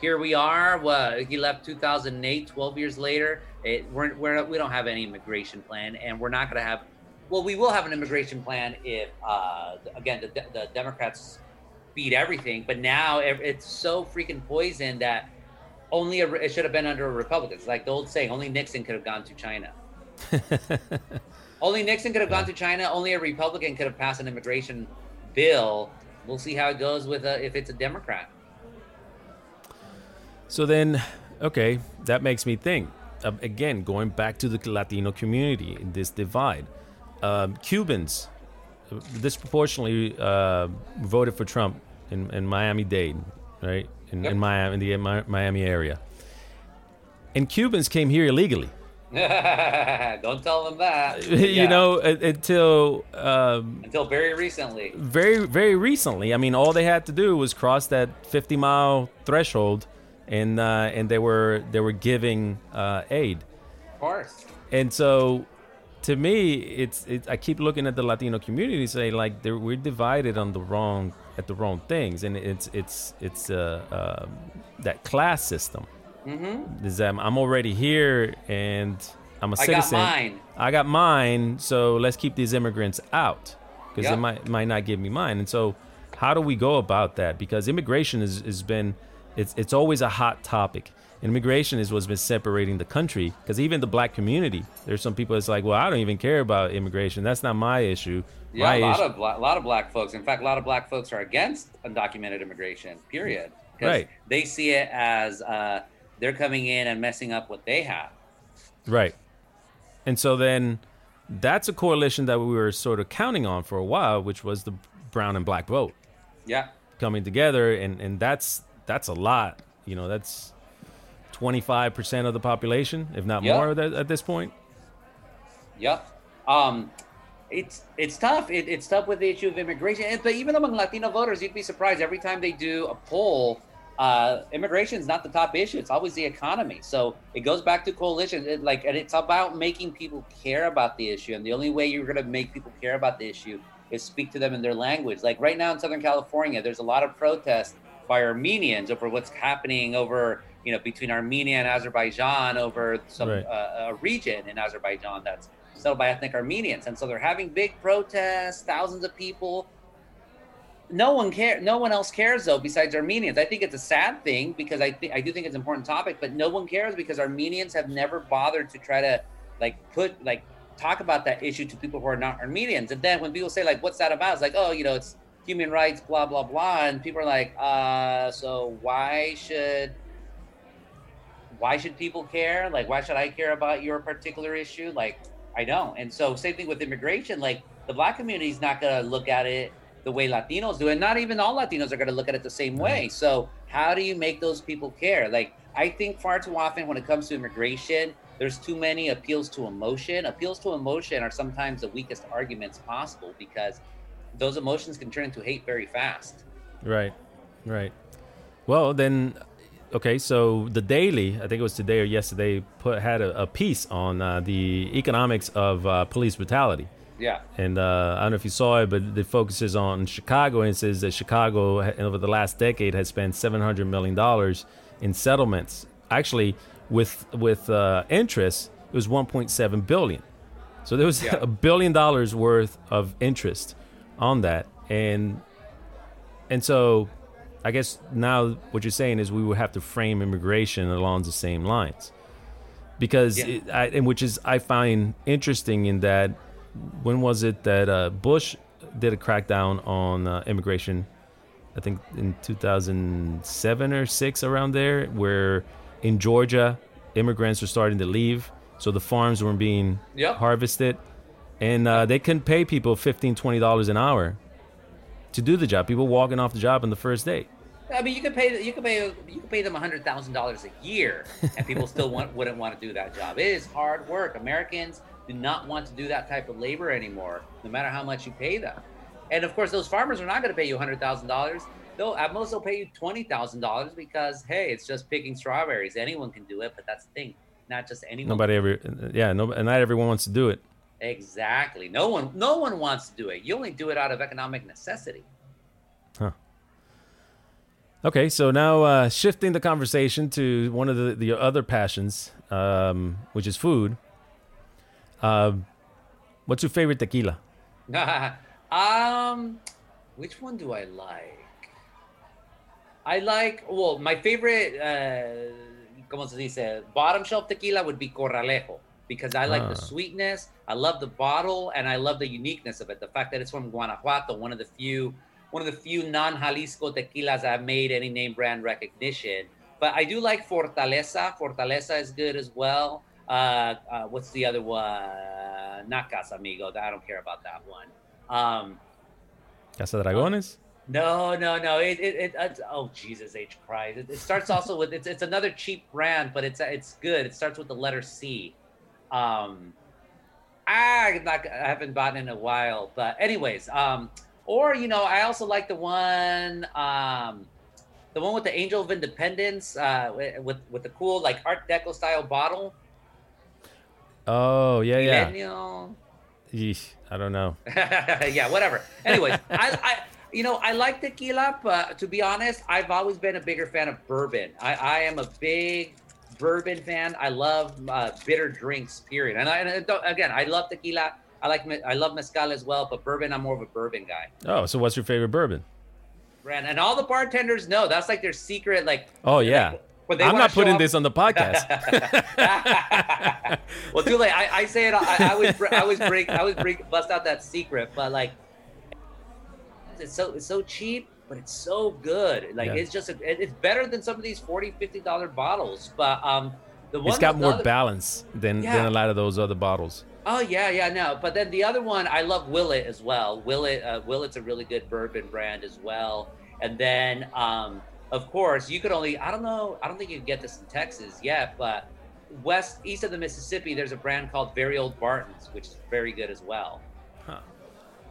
here we are. Well, he left 2008, 12 years later. It, we're, we're we don't have any immigration plan, and we're not going to have well, we will have an immigration plan if, uh, again, the, the Democrats beat everything. But now it's so freaking poisoned that only a, it should have been under a Republican. It's like the old saying: only Nixon could have gone to China. only Nixon could have gone to China. Only a Republican could have passed an immigration bill. We'll see how it goes with a, if it's a Democrat. So then, okay, that makes me think. Uh, again, going back to the Latino community in this divide, um, Cubans disproportionately uh, voted for Trump in, in Miami Dade, right? In, yep. in Miami, in the Miami area. And Cubans came here illegally. Don't tell them that. you yeah. know, until um, until very recently. Very, very recently. I mean, all they had to do was cross that 50 mile threshold, and uh, and they were they were giving uh, aid. Of course. And so to me, it's it, I keep looking at the Latino community, say like we're divided on the wrong at the wrong things, and it's it's it's uh, uh that class system. Mm-hmm. Is that I'm already here and I'm a citizen. I got mine. I got mine, so let's keep these immigrants out because yep. they might might not give me mine. And so, how do we go about that? Because immigration has has been it's it's always a hot topic immigration is what's been separating the country because even the black community there's some people that's like well i don't even care about immigration. That's not my issue. Yeah my a lot issue. of a lot of black folks in fact a lot of black folks are against undocumented immigration period because right. they see it as uh, they're coming in and messing up what they have. Right. And so then that's a coalition that we were sort of counting on for a while which was the brown and black vote. Yeah. Coming together and and that's that's a lot. You know that's 25% of the population, if not yep. more at, at this point. Yep. Um, it's it's tough. It, it's tough with the issue of immigration. but even among Latino voters, you'd be surprised every time they do a poll. Uh, immigration is not the top issue. It's always the economy. So it goes back to coalition. It, like, and it's about making people care about the issue. And the only way you're going to make people care about the issue is speak to them in their language. Like right now in Southern California, there's a lot of protests by Armenians over what's happening over you know, between Armenia and Azerbaijan over some right. uh, a region in Azerbaijan that's settled by ethnic Armenians, and so they're having big protests, thousands of people. No one care. No one else cares though, besides Armenians. I think it's a sad thing because I think I do think it's an important topic, but no one cares because Armenians have never bothered to try to like put like talk about that issue to people who are not Armenians. And then when people say like, "What's that about?" It's like, "Oh, you know, it's human rights, blah blah blah," and people are like, "Uh, so why should?" Why should people care? Like, why should I care about your particular issue? Like, I don't. And so, same thing with immigration. Like, the black community is not going to look at it the way Latinos do, and not even all Latinos are going to look at it the same way. So, how do you make those people care? Like, I think far too often when it comes to immigration, there's too many appeals to emotion. Appeals to emotion are sometimes the weakest arguments possible because those emotions can turn into hate very fast. Right, right. Well, then okay, so the Daily, I think it was today or yesterday, put had a, a piece on uh, the economics of uh, police brutality. Yeah. And uh, I don't know if you saw it, but it focuses on Chicago and says that Chicago, over the last decade, has spent seven hundred million dollars in settlements. Actually, with with uh, interest, it was one point seven billion. So there was yeah. a billion dollars worth of interest on that, and and so I guess now what you're saying is we would have to frame immigration along the same lines, because yeah. it, I, and which is I find interesting in that when was it that uh, Bush did a crackdown on uh, immigration? I think in 2007 or six around there, where in Georgia immigrants were starting to leave, so the farms weren't being yep. harvested, and uh, they couldn't pay people 15 20 dollars an hour to do the job. People walking off the job on the first day. I mean, you could pay you could pay you could pay them hundred thousand dollars a year, and people still want, wouldn't want to do that job. It is hard work. Americans do not want to do that type of labor anymore, no matter how much you pay them. And of course, those farmers are not going to pay you hundred thousand dollars. They'll at most they'll pay you twenty thousand dollars because hey, it's just picking strawberries. Anyone can do it, but that's the thing, not just anyone. Nobody ever, yeah, no, not everyone wants to do it. Exactly. No one, no one wants to do it. You only do it out of economic necessity. Huh. Okay, so now uh, shifting the conversation to one of the, the other passions, um, which is food. Uh, What's your favorite tequila? um, which one do I like? I like well, my favorite, uh, como se dice, bottom shelf tequila would be Corralejo because I like Ah. the sweetness. I love the bottle, and I love the uniqueness of it. The fact that it's from Guanajuato, one of the few, one of the few non-Jalisco tequilas that have made any name brand recognition. But I do like Fortaleza. Fortaleza is good as well. Uh, uh, what's the other one? Not Casamigos. I don't care about that one. Um, Casa Dragones. no, no, no. It, it, it it's, oh Jesus H Christ! It, it starts also with it's, it's another cheap brand, but it's it's good. It starts with the letter C. Um, I not I haven't bought in a while, but anyways, um, or you know, I also like the one um, the one with the Angel of Independence, uh, with with, the cool like Art Deco style bottle. Oh yeah, yeah. Yeesh, I don't know. yeah, whatever. Anyways, I, I, you know, I like tequila, but to be honest, I've always been a bigger fan of bourbon. I, I am a big bourbon fan. I love uh, bitter drinks. Period. And, I, and I don't, again, I love tequila. I like, me- I love mezcal as well, but bourbon, I'm more of a bourbon guy. Oh, so what's your favorite bourbon? And, and all the bartenders know that's like their secret. Like, Oh yeah. they I'm not putting off- this on the podcast. well, too late. I, I say it. I, I always, I always break, I always break, bust out that secret. But like, it's so, it's so cheap, but it's so good. Like, Yeah. it's just, a, it- it's better than some of these 40 50 dollar bottles. But um, the one it's got more other- balance than than a lot of those other bottles. Oh yeah, yeah, no. But then the other one, I love Willet as well. Willet, uh, Willet's a really good bourbon brand as well. And then, um, of course, you could only, I don't know, I don't think you can get this in Texas yet, but west, east of the Mississippi, there's a brand called Very Old Barton's, which is very good as well.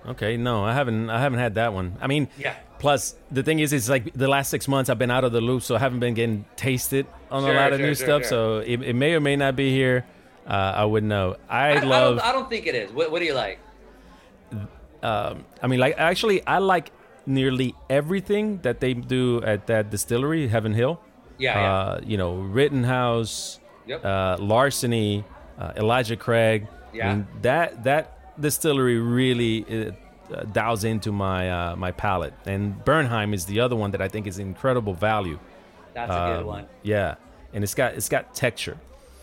Okay, no, I haven't. I haven't had that one. I mean, Yeah. Plus, the thing is, it's like the last six months I've been out of the loop, so I haven't been getting tasted on a lot of sure, new sure, stuff. sure. So it, it may or may not be here. Uh, I wouldn't know. I, I, I love. don't, I don't think it is. What, what do you like? um, I mean, like actually, I like nearly everything that they do at that distillery, Heaven Hill. Yeah, yeah. Uh, you know, Rittenhouse, Yep. uh, Larceny, uh, Elijah Craig. I Yeah. mean, that that distillery really uh, uh, dials into my uh, my palate. And Bernheim is the other one that I think is incredible value. That's a good Um, one. Yeah, and it's got it's got texture.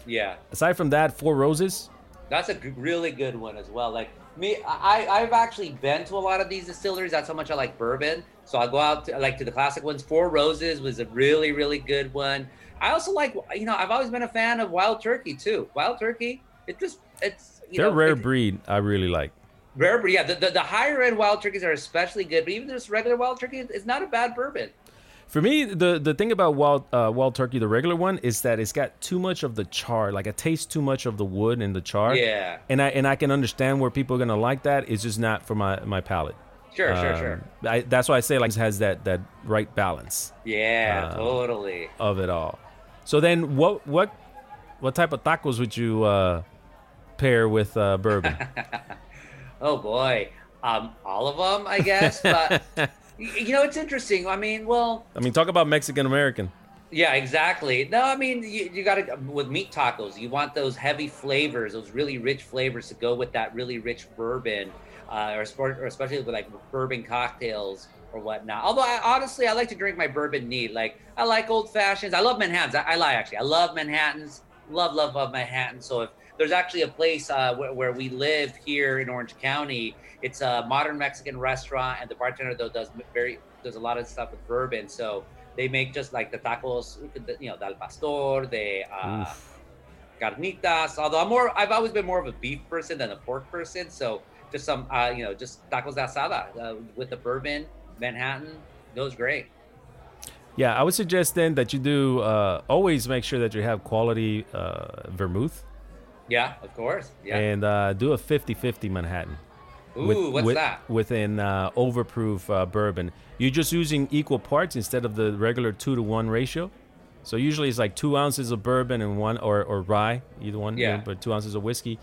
Yeah. Aside from that, Four Roses. That's a g- really good one as well. Like me, I I've actually been to a lot of these distilleries. That's how much I like bourbon. So I go out to like to the classic ones. Four Roses was a really really good one. I also like you know I've always been a fan of Wild Turkey too. Wild Turkey, it just it's you They're know rare it- breed. I really like. rare, but yeah, the, the, the higher end Wild Turkeys are especially good. But even just regular Wild Turkey, it's not a bad bourbon. For me, the the thing about wild uh, wild turkey, the regular one, is that it's got too much of the char. Like it tastes too much of the wood and the char. Yeah. And I and I can understand where people are gonna like that. It's just not for my my palate. Sure, sure, Um, sure. I, that's why I say like it has that that right balance Yeah, uh, totally. of it all. So then, what what what type of tacos would you uh, pair with uh, bourbon? Oh boy, um, all of them, I guess. But you know, it's interesting. I mean, well, I mean, talk about Mexican American. yeah, exactly. No, I mean, you, you got to with meat tacos. You want those heavy flavors, those really rich flavors to go with that really rich bourbon, uh, or, sport, or especially with like bourbon cocktails or whatnot. Although, I, honestly, I like to drink my bourbon neat. Like I like old fashions. I love Manhattans. I, I lie actually. I love Manhattans. Love, love, love Manhattan. So if there's actually a place uh, where, where we live here in Orange County. It's a modern Mexican restaurant, and the bartender though does very does a lot of stuff with bourbon. So they make just like the tacos, you know, del pastor, the uh, carnitas. Although I'm more, I've always been more of a beef person than a pork person. So just some, uh, you know, just tacos de asada uh, with the bourbon, Manhattan, goes great. Yeah, I would suggest then that you do uh, always make sure that you have quality uh, vermouth Yeah, of course. Yeah. and uh, do a 50-50 Manhattan. Ooh, what's with, that? Within uh, overproof uh, bourbon. You're just using equal parts instead of the regular two to one ratio. So usually it's like two ounces of bourbon and one or, or rye, either one. Yeah. but two ounces of whiskey,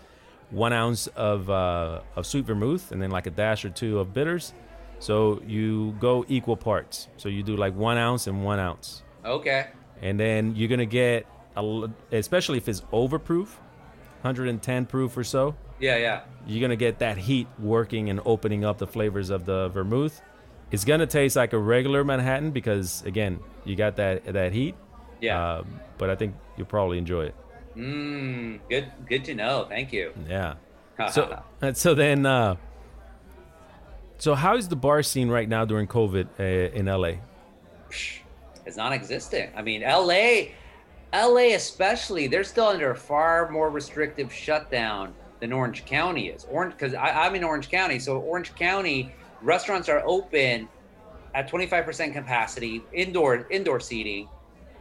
one ounce of uh, of sweet vermouth, and then like a dash or two of bitters. So you go equal parts. So you do like one ounce and one ounce, Okay. and then you're gonna get a, especially if it's overproof, 110 proof or so. Yeah, yeah. You're gonna get that heat working and opening up the flavors of the vermouth. It's gonna taste like a regular Manhattan because again, you got that that heat. Yeah. Um, but I think you'll probably enjoy it. Mmm. Good. Good to know. Thank you. Yeah. So so then. Uh, so how is the bar scene right now during COVID uh, in LA? It's non-existent. I mean, LA, LA especially, they're still under a far more restrictive shutdown than Orange County is. Orange, because I'm in Orange County, so Orange County restaurants are open at 25% capacity, indoor indoor seating.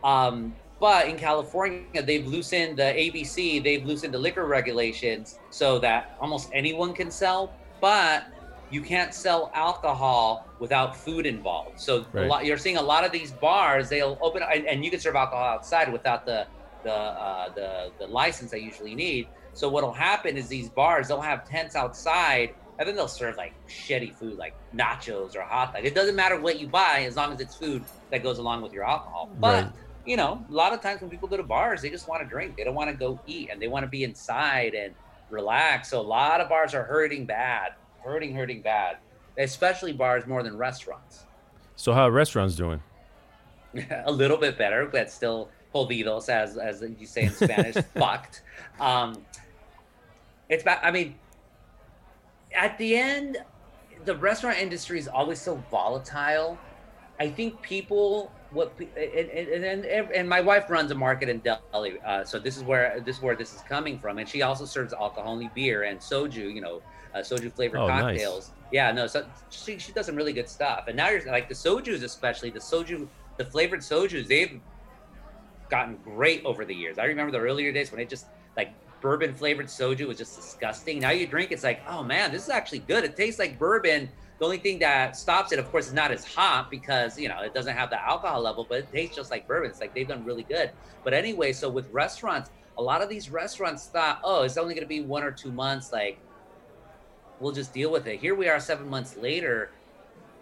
Um, but in California, they've loosened the ABC, they've loosened the liquor regulations so that almost anyone can sell, but you can't sell alcohol without food involved. So Right. lot, you're seeing a lot of these bars, they'll open and, and you can serve alcohol outside without the the, uh, the the license they usually need. So what'll happen is these bars, they'll have tents outside and then they'll serve like shitty food like nachos or hot dog. It doesn't matter what you buy as long as it's food that goes along with your alcohol. But Right. you know, a lot of times when people go to bars, they just want to drink. They don't want to go eat and they want to be inside and relax. So a lot of bars are hurting bad, hurting, hurting bad, especially bars more than restaurants. So how are restaurants doing? a little bit better, but still jodidos, as as you say in Spanish, fucked. Um, it's about. I mean, at the end, the restaurant industry is always so volatile. I think people what and and, and, and, my wife runs a market in Delhi, uh, so this is where this is where this is coming from, and she also serves alcohol only beer and soju, you know, uh, soju flavored Oh, nice. cocktails. Yeah, no, so she she does some really good stuff, and now you're like the soju's especially the soju, the flavored soju's they've gotten great over the years. I remember the earlier days when it just like bourbon flavored soju was just disgusting. Now you drink, it's like, oh man, this is actually good. It tastes like bourbon. The only thing that stops it, of course, is not as hot because you know it doesn't have the alcohol level, but it tastes just like bourbon. It's like they've done really good. But anyway, so with restaurants, a lot of these restaurants thought, oh, it's only going to be one or two months. Like we'll just deal with it. Here we are, seven months later.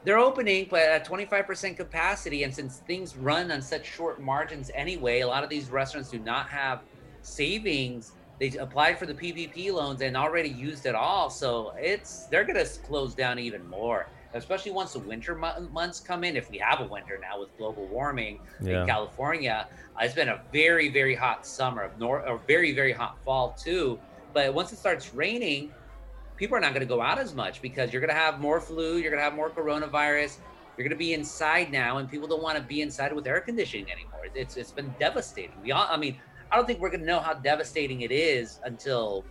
They're opening, but at 25% capacity. And since things run on such short margins anyway, a lot of these restaurants do not have savings. They applied for the PPP loans and already used it all. So it's they're going to close down even more, especially once the winter mo- months come in. If we have a winter now with global warming Yeah. in California, uh, it's been a very, very hot summer, nor a very, very hot fall too. But once it starts raining, people are not going to go out as much because you're going to have more flu, you're going to have more coronavirus. You're going to be inside now, and people don't want to be inside with air conditioning anymore. It's it's been devastating. We all, I mean, I don't think we're going to know how devastating it is until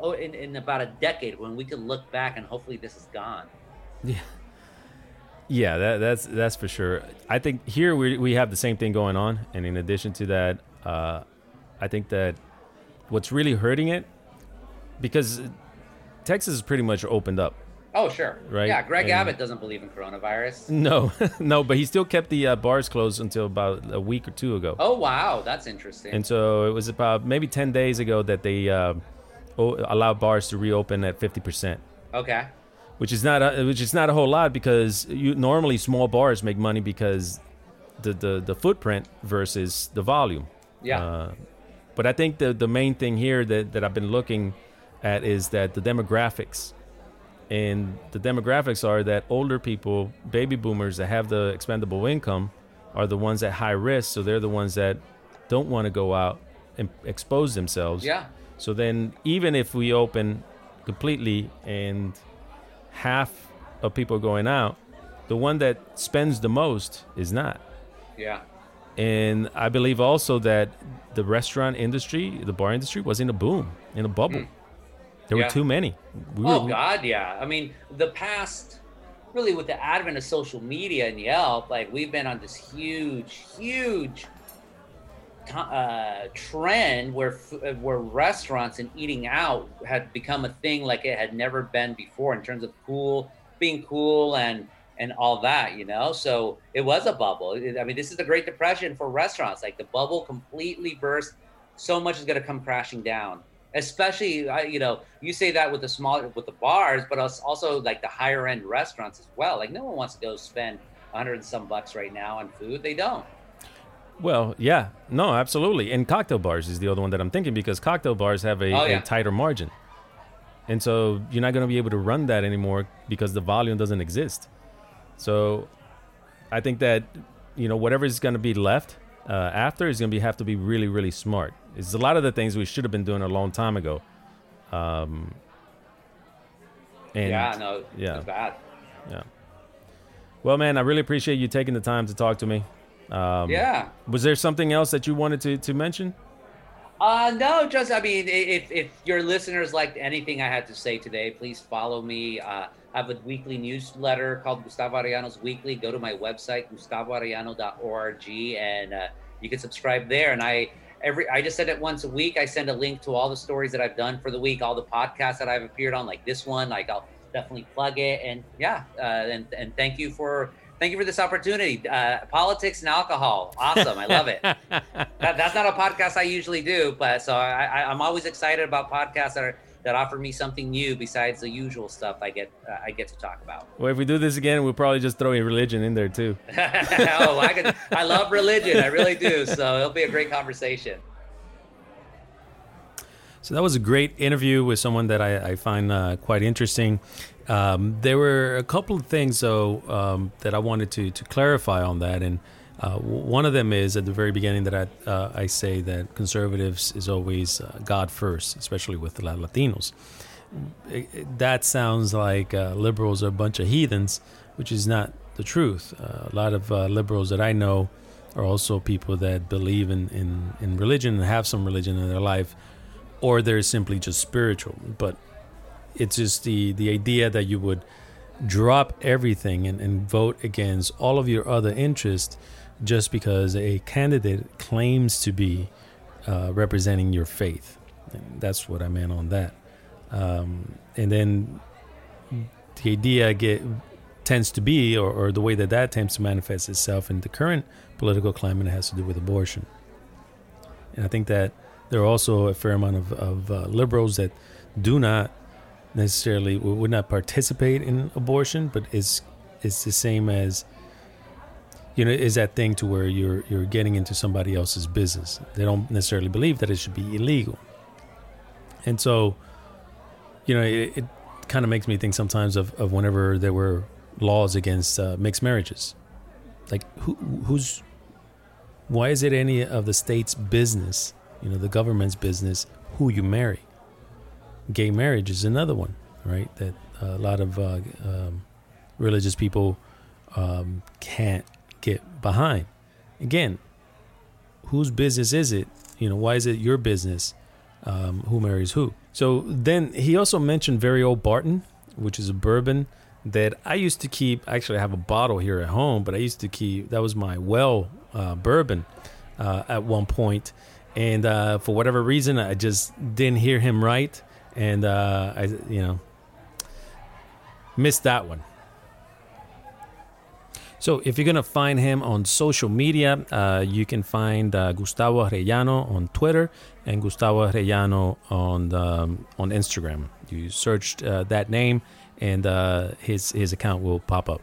oh, in, in about a decade when we can look back and hopefully this is gone. Yeah. Yeah, that, that's that's for sure. I think here we we have the same thing going on, and in addition to that, uh, I think that what's really hurting it because Texas is pretty much opened up. Oh, sure. Right, Yeah, Greg and- Abbott doesn't believe in coronavirus. No, no, but he still kept the uh, bars closed until about a week or two ago. Oh, wow. That's interesting. And so it was about maybe ten days ago that they uh, o- allowed bars to reopen at fifty percent. okay. which is not a, which is not a whole lot because you normally small bars make money because the the, the footprint versus the volume. Yeah. Uh, but I think the the main thing here that, that I've been looking at is that the demographics. And the demographics are that older people, baby boomers that have the expendable income, are the ones at high risk. So they're the ones that don't want to go out and expose themselves. yeah. So then, even if we open completely and half of people going out, the one that spends the most is not. Yeah. And I believe also that the restaurant industry, the bar industry, was in a boom, in a bubble. Hmm. There Yeah. were too many. We Oh were- God, yeah. I mean, the past, really, with the advent of social media and Yelp, like we've been on this huge, huge uh, trend where where restaurants and eating out had become a thing like it had never been before in terms of cool, being cool and and all that, you know. So it was a bubble. I mean, this is the Great Depression for restaurants. Like the bubble completely burst. So much is going to come crashing down especially you know you say that with the small with the bars but also like the higher end restaurants as well like no one wants to go spend 100 and some bucks right now on food they don't Well, yeah, no, absolutely. And cocktail bars is the other one that I'm thinking because cocktail bars have a, Oh, yeah. a tighter margin, and so you're not going to be able to run that anymore because the volume doesn't exist. So, I think that you know whatever is going to be left uh, after is going to be have to be really really smart. It's a lot of the things we should have been doing a long time ago. Um, and yeah, no, yeah. bad. yeah. Well, man, I really appreciate you taking the time to talk to me. Um, yeah. Was there something else that you wanted to, to mention? Uh, no, just I mean, if if your listeners liked anything I had to say today, please follow me. Uh, I have a weekly newsletter called Gustavo Arellano's Weekly. Go to my website gustavoarellano.org and uh, you can subscribe there. And I every I just send it once a week. I send a link to all the stories that I've done for the week, all the podcasts that I've appeared on, like this one. Like I'll definitely plug it. And yeah, uh, and and thank you for. Thank you for this opportunity. Uh, politics and alcohol. Awesome. I love it. that, that's not a podcast I usually do, but so I, I, I'm always excited about podcasts that are that offer me something new besides the usual stuff I get uh, I get to talk about. Well, if we do this again, we'll probably just throw a religion in there too. oh, I could, I love religion, I really do. So it'll be a great conversation. So that was a great interview with someone that I, I find uh, quite interesting. Um, there were a couple of things though um, that I wanted to to clarify on that, and uh, one of them is at the very beginning that I uh, I say that conservatives is always uh, God first, especially with the Latinos. It- it- that sounds like uh, liberals are a bunch of heathens, which is not the truth. Uh, a lot of uh, liberals that I know are also people that believe in, in, in religion and have some religion in their life, or they're simply just spiritual. But it's just the, the idea that you would drop everything and, and vote against all of your other interests just because a candidate claims to be uh, representing your faith. And that's what I meant on that. Um, and then the idea get tends to be, or, or the way that that tends to manifest itself in the current political climate has to do with abortion. And I think that there are also a fair amount of, of uh, liberals that do not necessarily would not participate in abortion, but it's it's the same as you know is that thing to where you're you're getting into somebody else's business. They don't necessarily believe that it should be illegal, and so you know it, it kind of makes me think sometimes of, of whenever there were laws against uh, mixed marriages, like who who's why is it any of the state's business, you know, the government's business who you marry? Gay marriage is another one, right? That a lot of uh, um, religious people um, can't get behind. Again, whose business is it? You know, why is it your business? Um, who marries who? So then he also mentioned Very Old Barton, which is a bourbon that I used to keep. Actually, I have a bottle here at home, but I used to keep. That was my well uh, bourbon uh, at one point. and uh, for whatever reason, I just didn't hear him right, and uh, I, you know, missed that one. So if you're gonna find him on social media, uh, you can find uh, Gustavo Arellano on Twitter and Gustavo Arellano on um, on Instagram. You searched uh, that name, and uh, his his account will pop up.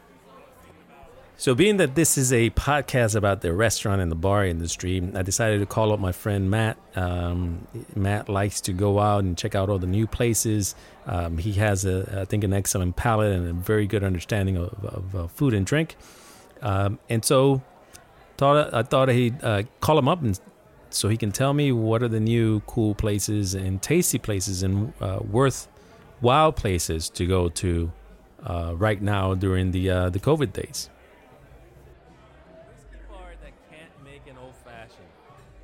So, being that this is a podcast about the restaurant and the bar industry, I decided to call up my friend Matt. Um, Matt likes to go out and check out all the new places. Um, he has, a, I think, an excellent palate and a very good understanding of, of uh, food and drink. Um, and so, thought I thought he'd uh, call him up and so he can tell me what are the new cool places and tasty places and uh, worthwhile places to go to uh, right now during the uh, the COVID days. that can't make an old fashioned,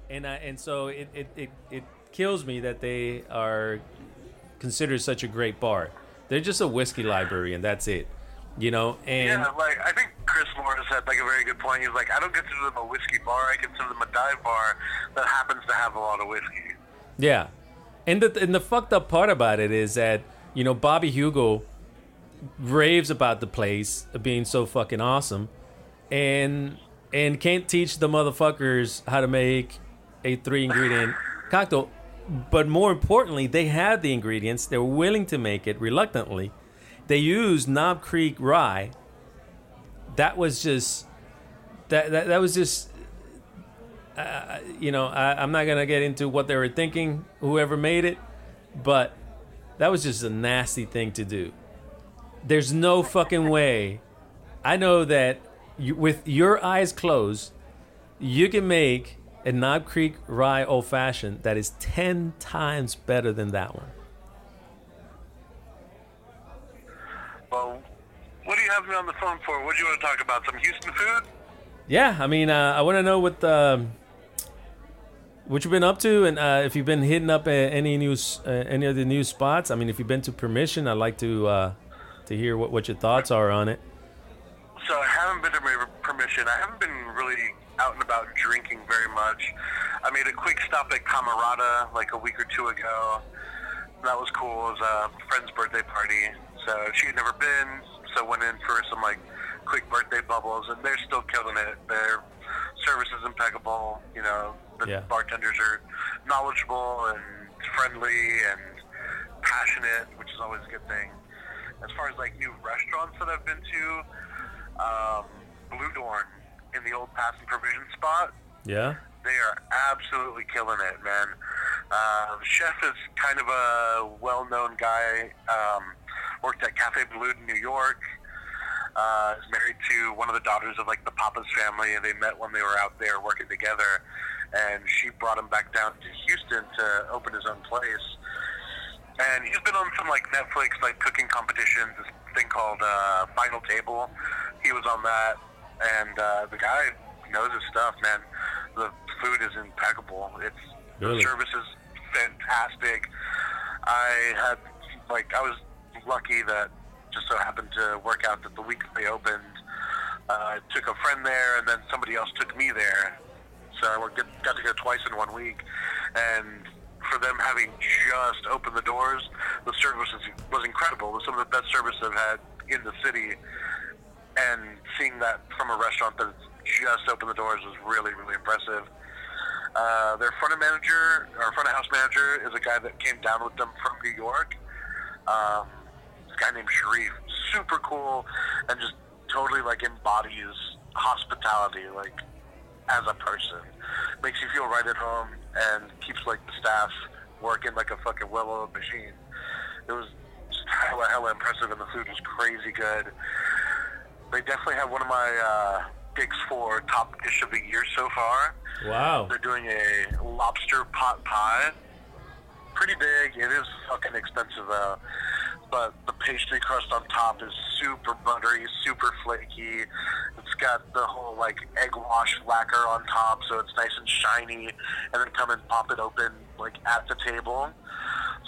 and I, and so it, it, it, it kills me that they are considered such a great bar. They're just a whiskey library, and that's it. You know, and Yeah, like I think Chris Morris had like a very good point. He was like, I don't consider them a whiskey bar. I consider them a dive bar that happens to have a lot of whiskey. Yeah, and the and the fucked up part about it is that you know Bobby Heugel raves about the place being so fucking awesome, and and can't teach the motherfuckers how to make a three ingredient cocktail. But more importantly, they have the ingredients. They're willing to make it reluctantly. They used Knob Creek rye. That was just that that, that was just uh, you know, I, I'm not gonna get into what they were thinking, whoever made it, but that was just a nasty thing to do. There's no fucking way. I know that you, with your eyes closed, you can make a Knob Creek Rye Old Fashioned that is ten times better than that one. Well, me on the phone for? What do you want to talk about? Some Houston food? Yeah, I mean, uh, I want to know what um, what you've been up to, and uh, if you've been hitting up uh, any news, uh, any of the new spots. I mean, if you've been to Permission, I'd like to uh, to hear what, what your thoughts are on it. So I haven't been to permission. I haven't been really out and about drinking very much. I made a quick stop at Camerata like a week or two ago. That was cool. It was a friend's birthday party. So she had never been, so went in for some like quick birthday bubbles, and they're still killing it. Their service is impeccable. You know, the Yeah. bartenders are knowledgeable and friendly and passionate, which is always a good thing. As far as like new restaurants that I've been to, um, Bludorn in the old Pass and Provision spot. Yeah. They are absolutely killing it, man. Uh, chef is kind of a well-known guy. Um, worked at Cafe Boulud in New York. Uh, is married to one of the daughters of like the Pappas family, and they met when they were out there working together. And she brought him back down to Houston to open his own place. And he's been on some like Netflix like cooking competitions. This thing called uh, Final Table. He was on that, and uh, the guy knows his stuff, man. The food is impeccable. It's Really? the service is fantastic. I had like I was lucky that just so happened to work out that the week they opened, uh, I took a friend there, and then somebody else took me there. So I worked- got to go twice in one week, and for them having just opened the doors, the service was, was incredible. It was some of the best service I've had in the city, and seeing that from a restaurant that just opened the doors was really, really impressive. Uh, their front of manager, or front of house manager, is a guy that came down with them from New York. Um, this guy named Sharif, super cool, and just totally like embodies hospitality, like as a person. Makes you feel right at home and keeps like the staff working like a fucking well-oiled machine. It was hella, hella impressive, and the food was crazy good. They definitely have one of my uh, picks for top dish of the year so far. Wow. They're doing a lobster pot pie. Pretty big. It is fucking expensive though. But the pastry crust on top is super buttery, super flaky. It's got the whole like egg wash lacquer on top, so it's nice and shiny. And then come and pop it open like at the table.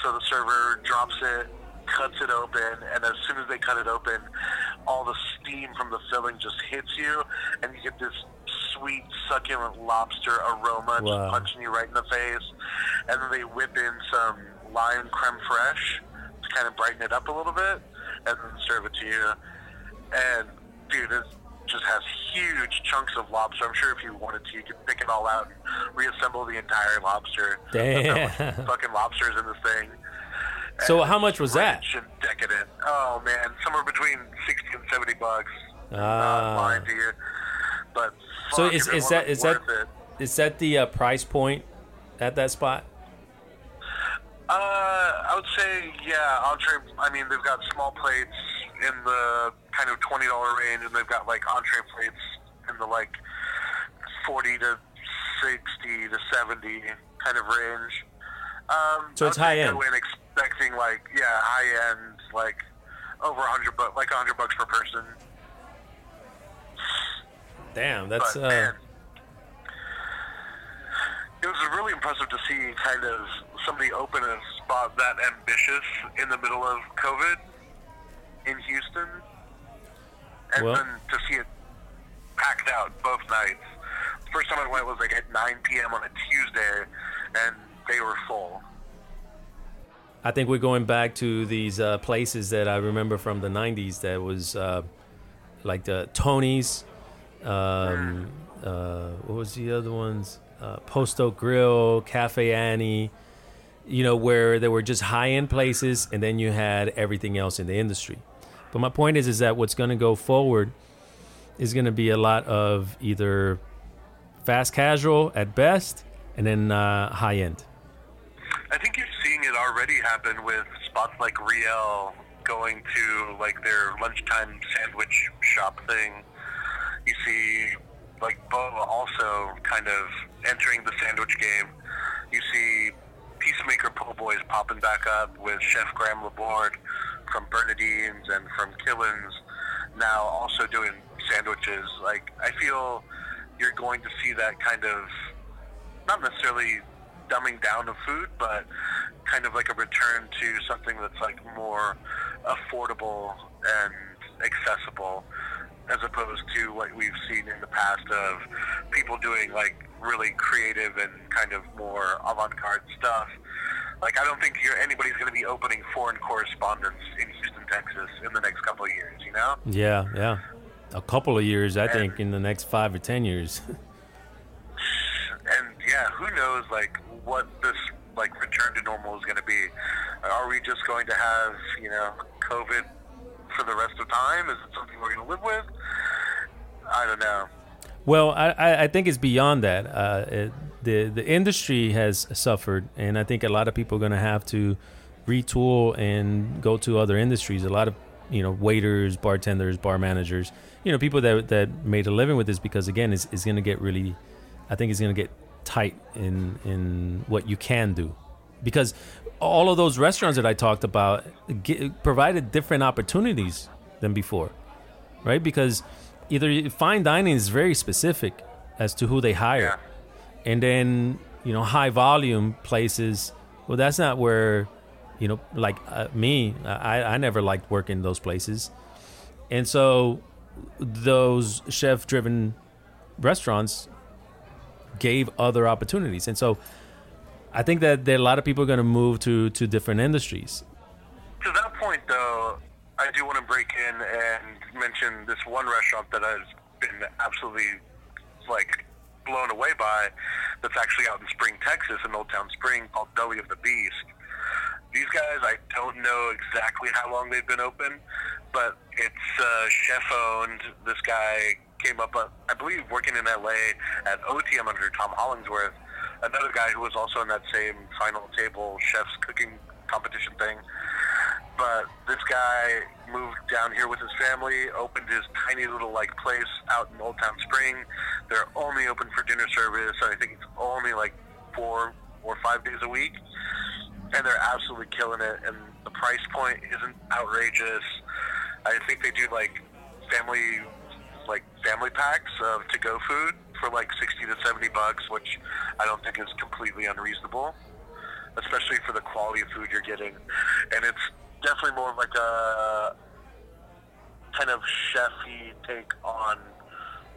So the server drops it, cuts it open, and as soon as they cut it open, all the steam from the filling just hits you, and you get this sweet, succulent lobster aroma Wow. just punching you right in the face. And then they whip in some lime creme fraiche to kind of brighten it up a little bit, and then serve it to you. And dude, it just has huge chunks of lobster. I'm sure if you wanted to, you could pick it all out and reassemble the entire lobster. That's how much Damn. fucking lobsters in this thing. So how much was that? and decadent. Oh man, somewhere between sixty and seventy bucks. Ah. Not lying to you, but So is is that is that it. is that the uh, price point at that spot? Uh, I would say yeah. Entree. I mean, they've got small plates in the kind of twenty dollar range, and they've got like entree plates in the like forty to sixty to seventy kind of range. Um, So it's high end. Expecting like yeah, high end, like over a hundred bucks, like a hundred bucks per person. Damn, that's but uh, man, it was really impressive to see kind of somebody open a spot that ambitious in the middle of COVID in Houston, and Well- then to see it packed out both nights. First time I went was like at 9 p.m. on a Tuesday, and they were full. I think we're going back to these uh, places that I remember from the '90s. That was uh, like the Tony's. Um, uh, what was the other ones? Uh, Post Oak Grill, Cafe Annie. You know where there were just high-end places, and then you had everything else in the industry. But my point is, is that what's going to go forward is going to be a lot of either fast casual at best, and then uh, high end. I think you're seeing it already happen with spots like Riel going to like their lunchtime sandwich shop thing. You see like Boa also kind of entering the sandwich game. You see Peacemaker po' boys popping back up with Chef Graham Laborde from Bernadine's and from Killen's now also doing sandwiches. Like I feel you're going to see that kind of not necessarily dumbing down of food, but kind of like a return to something that's like more affordable and accessible as opposed to what we've seen in the past of people doing like really creative and kind of more avant-garde stuff. Like I don't think you're, anybody's going to be opening Foreign Correspondents in Houston, Texas, in the next couple of years. You know? Yeah, yeah, a couple of years. I think in the next five or ten years. and yeah, who knows like what this like return to normal is going to be? Are we just going to have you know COVID for the rest of time? Is it something we're going to live with? I don't know. Well, I, I think it's beyond that. Uh, it, the the industry has suffered, and I think a lot of people are going to have to retool and go to other industries. A lot of you know waiters, bartenders, bar managers, you know people that that made a living with this because again, it's, it's going to get really. I think it's going to get tight in in what you can do, because all of those restaurants that I talked about get, provided different opportunities than before, right? Because either fine dining is very specific as to who they hire, yeah. and then you know high volume places. Well, that's not where you know, like uh, me, I I never liked working those places, and so those chef driven restaurants gave other opportunities, and so I think that there, a lot of people are going to move to to different industries. To that point, though, I do want to break in and mention this one restaurant that I've been absolutely like blown away by. That's actually out in Spring, Texas, in Old Town Spring, called Belly of the Beast. These guys, I don't know exactly how long they've been open, but it's uh, chef owned. This guy came up, uh, I believe, working in LA at Otium under Tom Hollingsworth another guy who was also in that same final table chef's cooking competition thing. But this guy moved down here with his family, opened his tiny little like place out in Old Town Spring. They're only open for dinner service. and I think it's only like four or five days a week, and they're absolutely killing it. And the price point isn't outrageous. I think they do like family like family packs of to-go food for like 60 to 70 bucks, which I don't think is completely unreasonable, especially for the quality of food you're getting. And it's definitely more of like a kind of chefy take on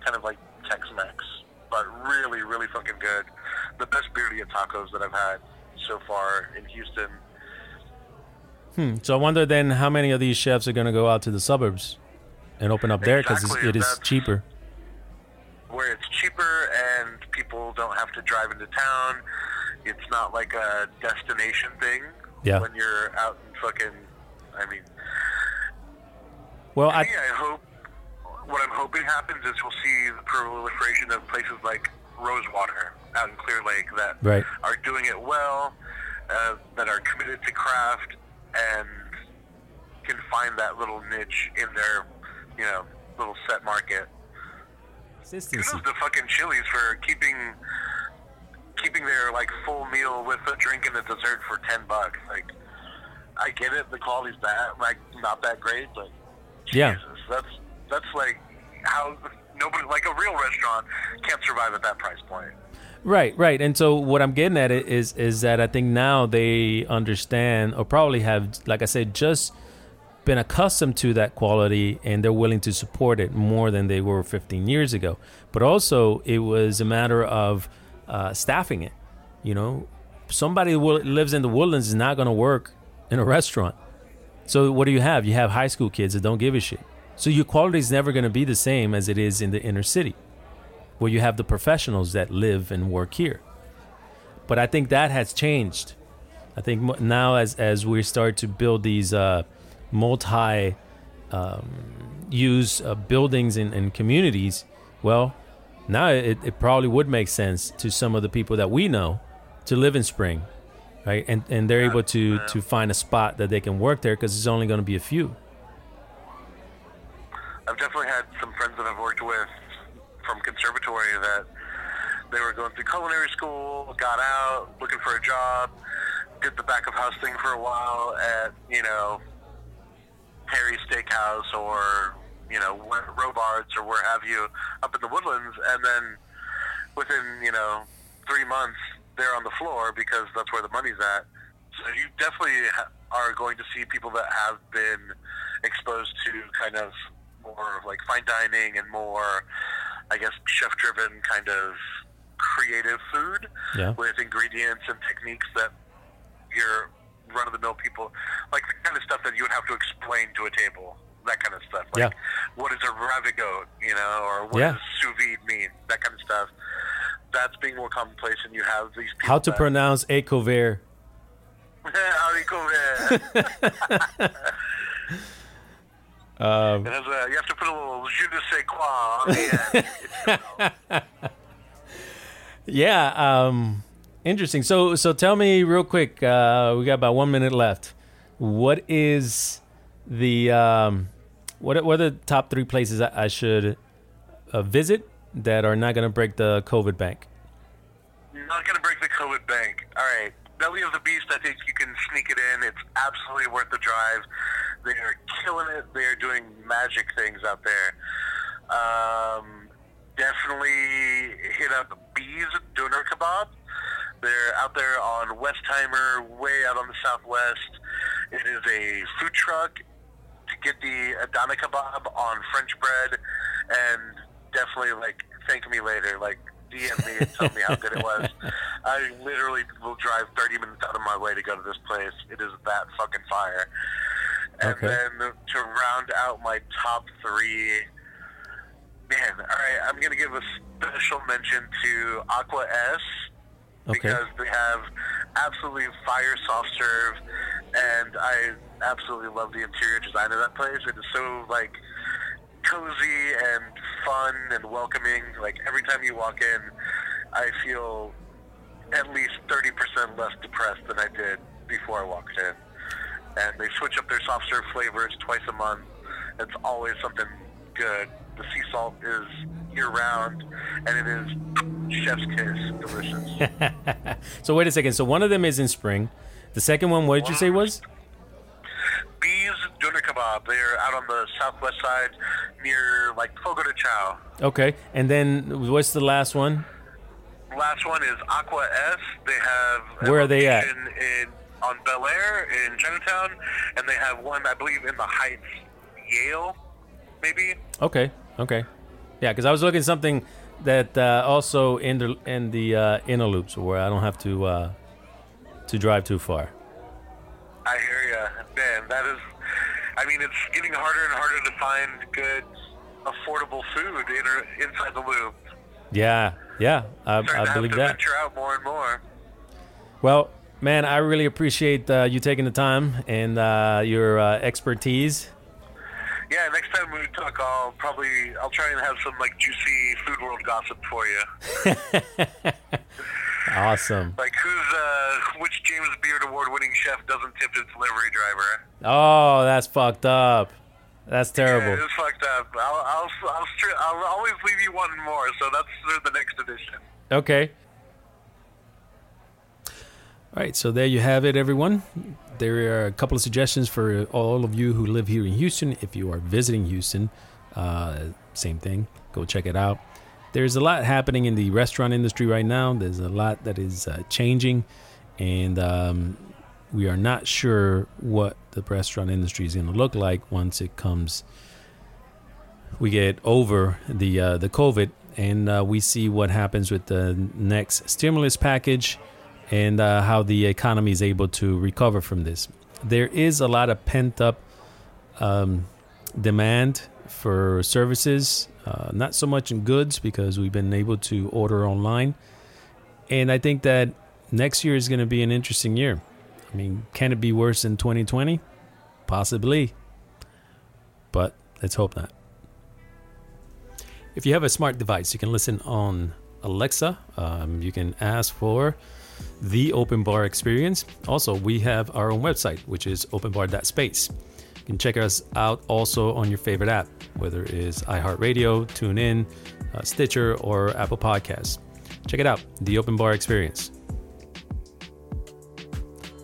kind of like Tex-Mex, but really, really fucking good. The best birria tacos that I've had so far in Houston. Hmm. So I wonder then how many of these chefs are going to go out to the suburbs and open up there because exactly. it is cheaper where it's cheaper and people don't have to drive into town. It's not like a destination thing. Yeah. When you're out in fucking, I mean. Well, I, me, I hope what I'm hoping happens is we'll see the proliferation of places like Rosewater out in Clear Lake that right. are doing it well, uh, that are committed to craft, and can find that little niche in their, you know, little set market. Kudos to fucking Chili's for keeping keeping their like full meal with a drink and a dessert for ten bucks. Like, I get it, the quality's bad, like not that great, but yeah, Jesus, that's that's like how nobody like a real restaurant can't survive at that price point. Right, right. And so what I'm getting at it is is that I think now they understand or probably have like I said just been accustomed to that quality and they're willing to support it more than they were 15 years ago. But also, it was a matter of uh, staffing it. You know, somebody who lives in the woodlands is not going to work in a restaurant. So, what do you have? You have high school kids that don't give a shit. So, your quality is never going to be the same as it is in the inner city, where you have the professionals that live and work here. But I think that has changed. I think now, as as we start to build these uh, multi um, use uh, buildings and, and, communities, well, now it, it probably would make sense to some of the people that we know to live in spring, right? And and they're able to to find a spot that they can work there because it's only going to be a few. I've definitely had some friends that I've worked with from conservatory that they were going through culinary school, got out, looking for a job, did the back of house thing for a while at, you know, Harry's Steakhouse or, you know, Robards or where have you up in the woodlands. And then within, you know, three months, they're on the floor because that's where the money's at. So you definitely are going to see people that have been exposed to kind of more of like fine dining and more, I guess, chef driven kind of creative food Yeah. with ingredients and techniques that your run of the mill people like the kind of stuff that you would have to explain to a table. That kind of stuff. Like Yeah. what is a ravigote, you know, or what Yeah. does sous vide mean? That kind of stuff. That's being more commonplace and you have these people How to that- pronounce do you? Um, a, you have to put a little je ne sais quoi on the end. yeah. Um, interesting. So so tell me real quick. Uh, we got about one minute left. What is the um, what what are the top three places I, I should uh, visit that are not going to break the COVID bank? Not going to break the COVID bank. All right. Belly of the Beast, I think you can sneak it in. It's absolutely worth the drive. They are killing it. They are doing magic things out there. Um, definitely hit up Bees Doner Kebab. They're out there on Westheimer, way out on the southwest. It is a food truck to get the Adana kebab on French bread, and definitely like thank me later. Like DM me and tell me how good it was. I literally will drive 30 minutes out of my way to go to this place. It is that fucking fire. And Okay. then to round out my top three, man, all right, I'm gonna give a special mention to Aqua S Okay. because they have absolutely fire soft serve, and I absolutely love the interior design of that place. It is so like cozy and fun and welcoming. Like every time you walk in, I feel at least thirty percent less depressed than I did before I walked in. And they switch up their soft serve flavors twice a month. It's always something good. The sea salt is year round, and it is chef's kiss delicious. So wait a second. So one of them is in spring. The second one, what did you say was? Bees Doner Kebab. They're out on the southwest side near like Fogo de Chao. Okay. And then what's the last one? Last one is Aqua S. They have Where are they at? In, on Bellaire in Chinatown, and they have one, I believe, in the Heights, Yale, maybe. Okay. Okay. Yeah, because I was looking something that uh, also in the in the uh, inner loops where I don't have to uh, to drive too far. I hear you, man. That is, I mean, it's getting harder and harder to find good, affordable food in, inside the loop. Yeah. Yeah. I, I believe that. venture out more and more. Well, man, I really appreciate uh, you taking the time and uh, your uh, expertise. Yeah, next time we talk, I'll probably I'll try and have some like juicy food world gossip for you. Awesome. Like who's uh which James Beard award winning chef doesn't tip his delivery driver? Oh, that's fucked up. That's Yeah, terrible. it's fucked up. I'll I'll I'll, I'll always leave you wanting more, so that's the next edition. Okay. All right, so there you have it, everyone. There are a couple of suggestions for all of you who live here in Houston. If you are visiting Houston, uh, same thing. Go check it out. There's a lot happening in the restaurant industry right now. There's a lot that is uh, changing, and um, we are not sure what the restaurant industry is going to look like once it comes. We get over the uh, the COVID, and uh, we see what happens with the next stimulus package, and uh, how the economy is able to recover from this. There is a lot of pent up um, demand for services, uh, not so much in goods because we've been able to order online. And I think that next year is going to be an interesting year. I mean, can it be worse than 2020? Possibly. But let's hope not. If you have a smart device, you can listen on Alexa. Um, you can ask for the Open Bar Experience. Also, we have our own website, which is openbar.space. You can check us out also on your favorite app, whether it is iHeartRadio, TuneIn, uh, Stitcher, or Apple Podcasts. Check it out, the Open Bar Experience.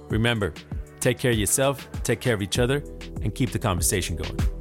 Remember, take care of yourself, take care of each other, and keep the conversation going.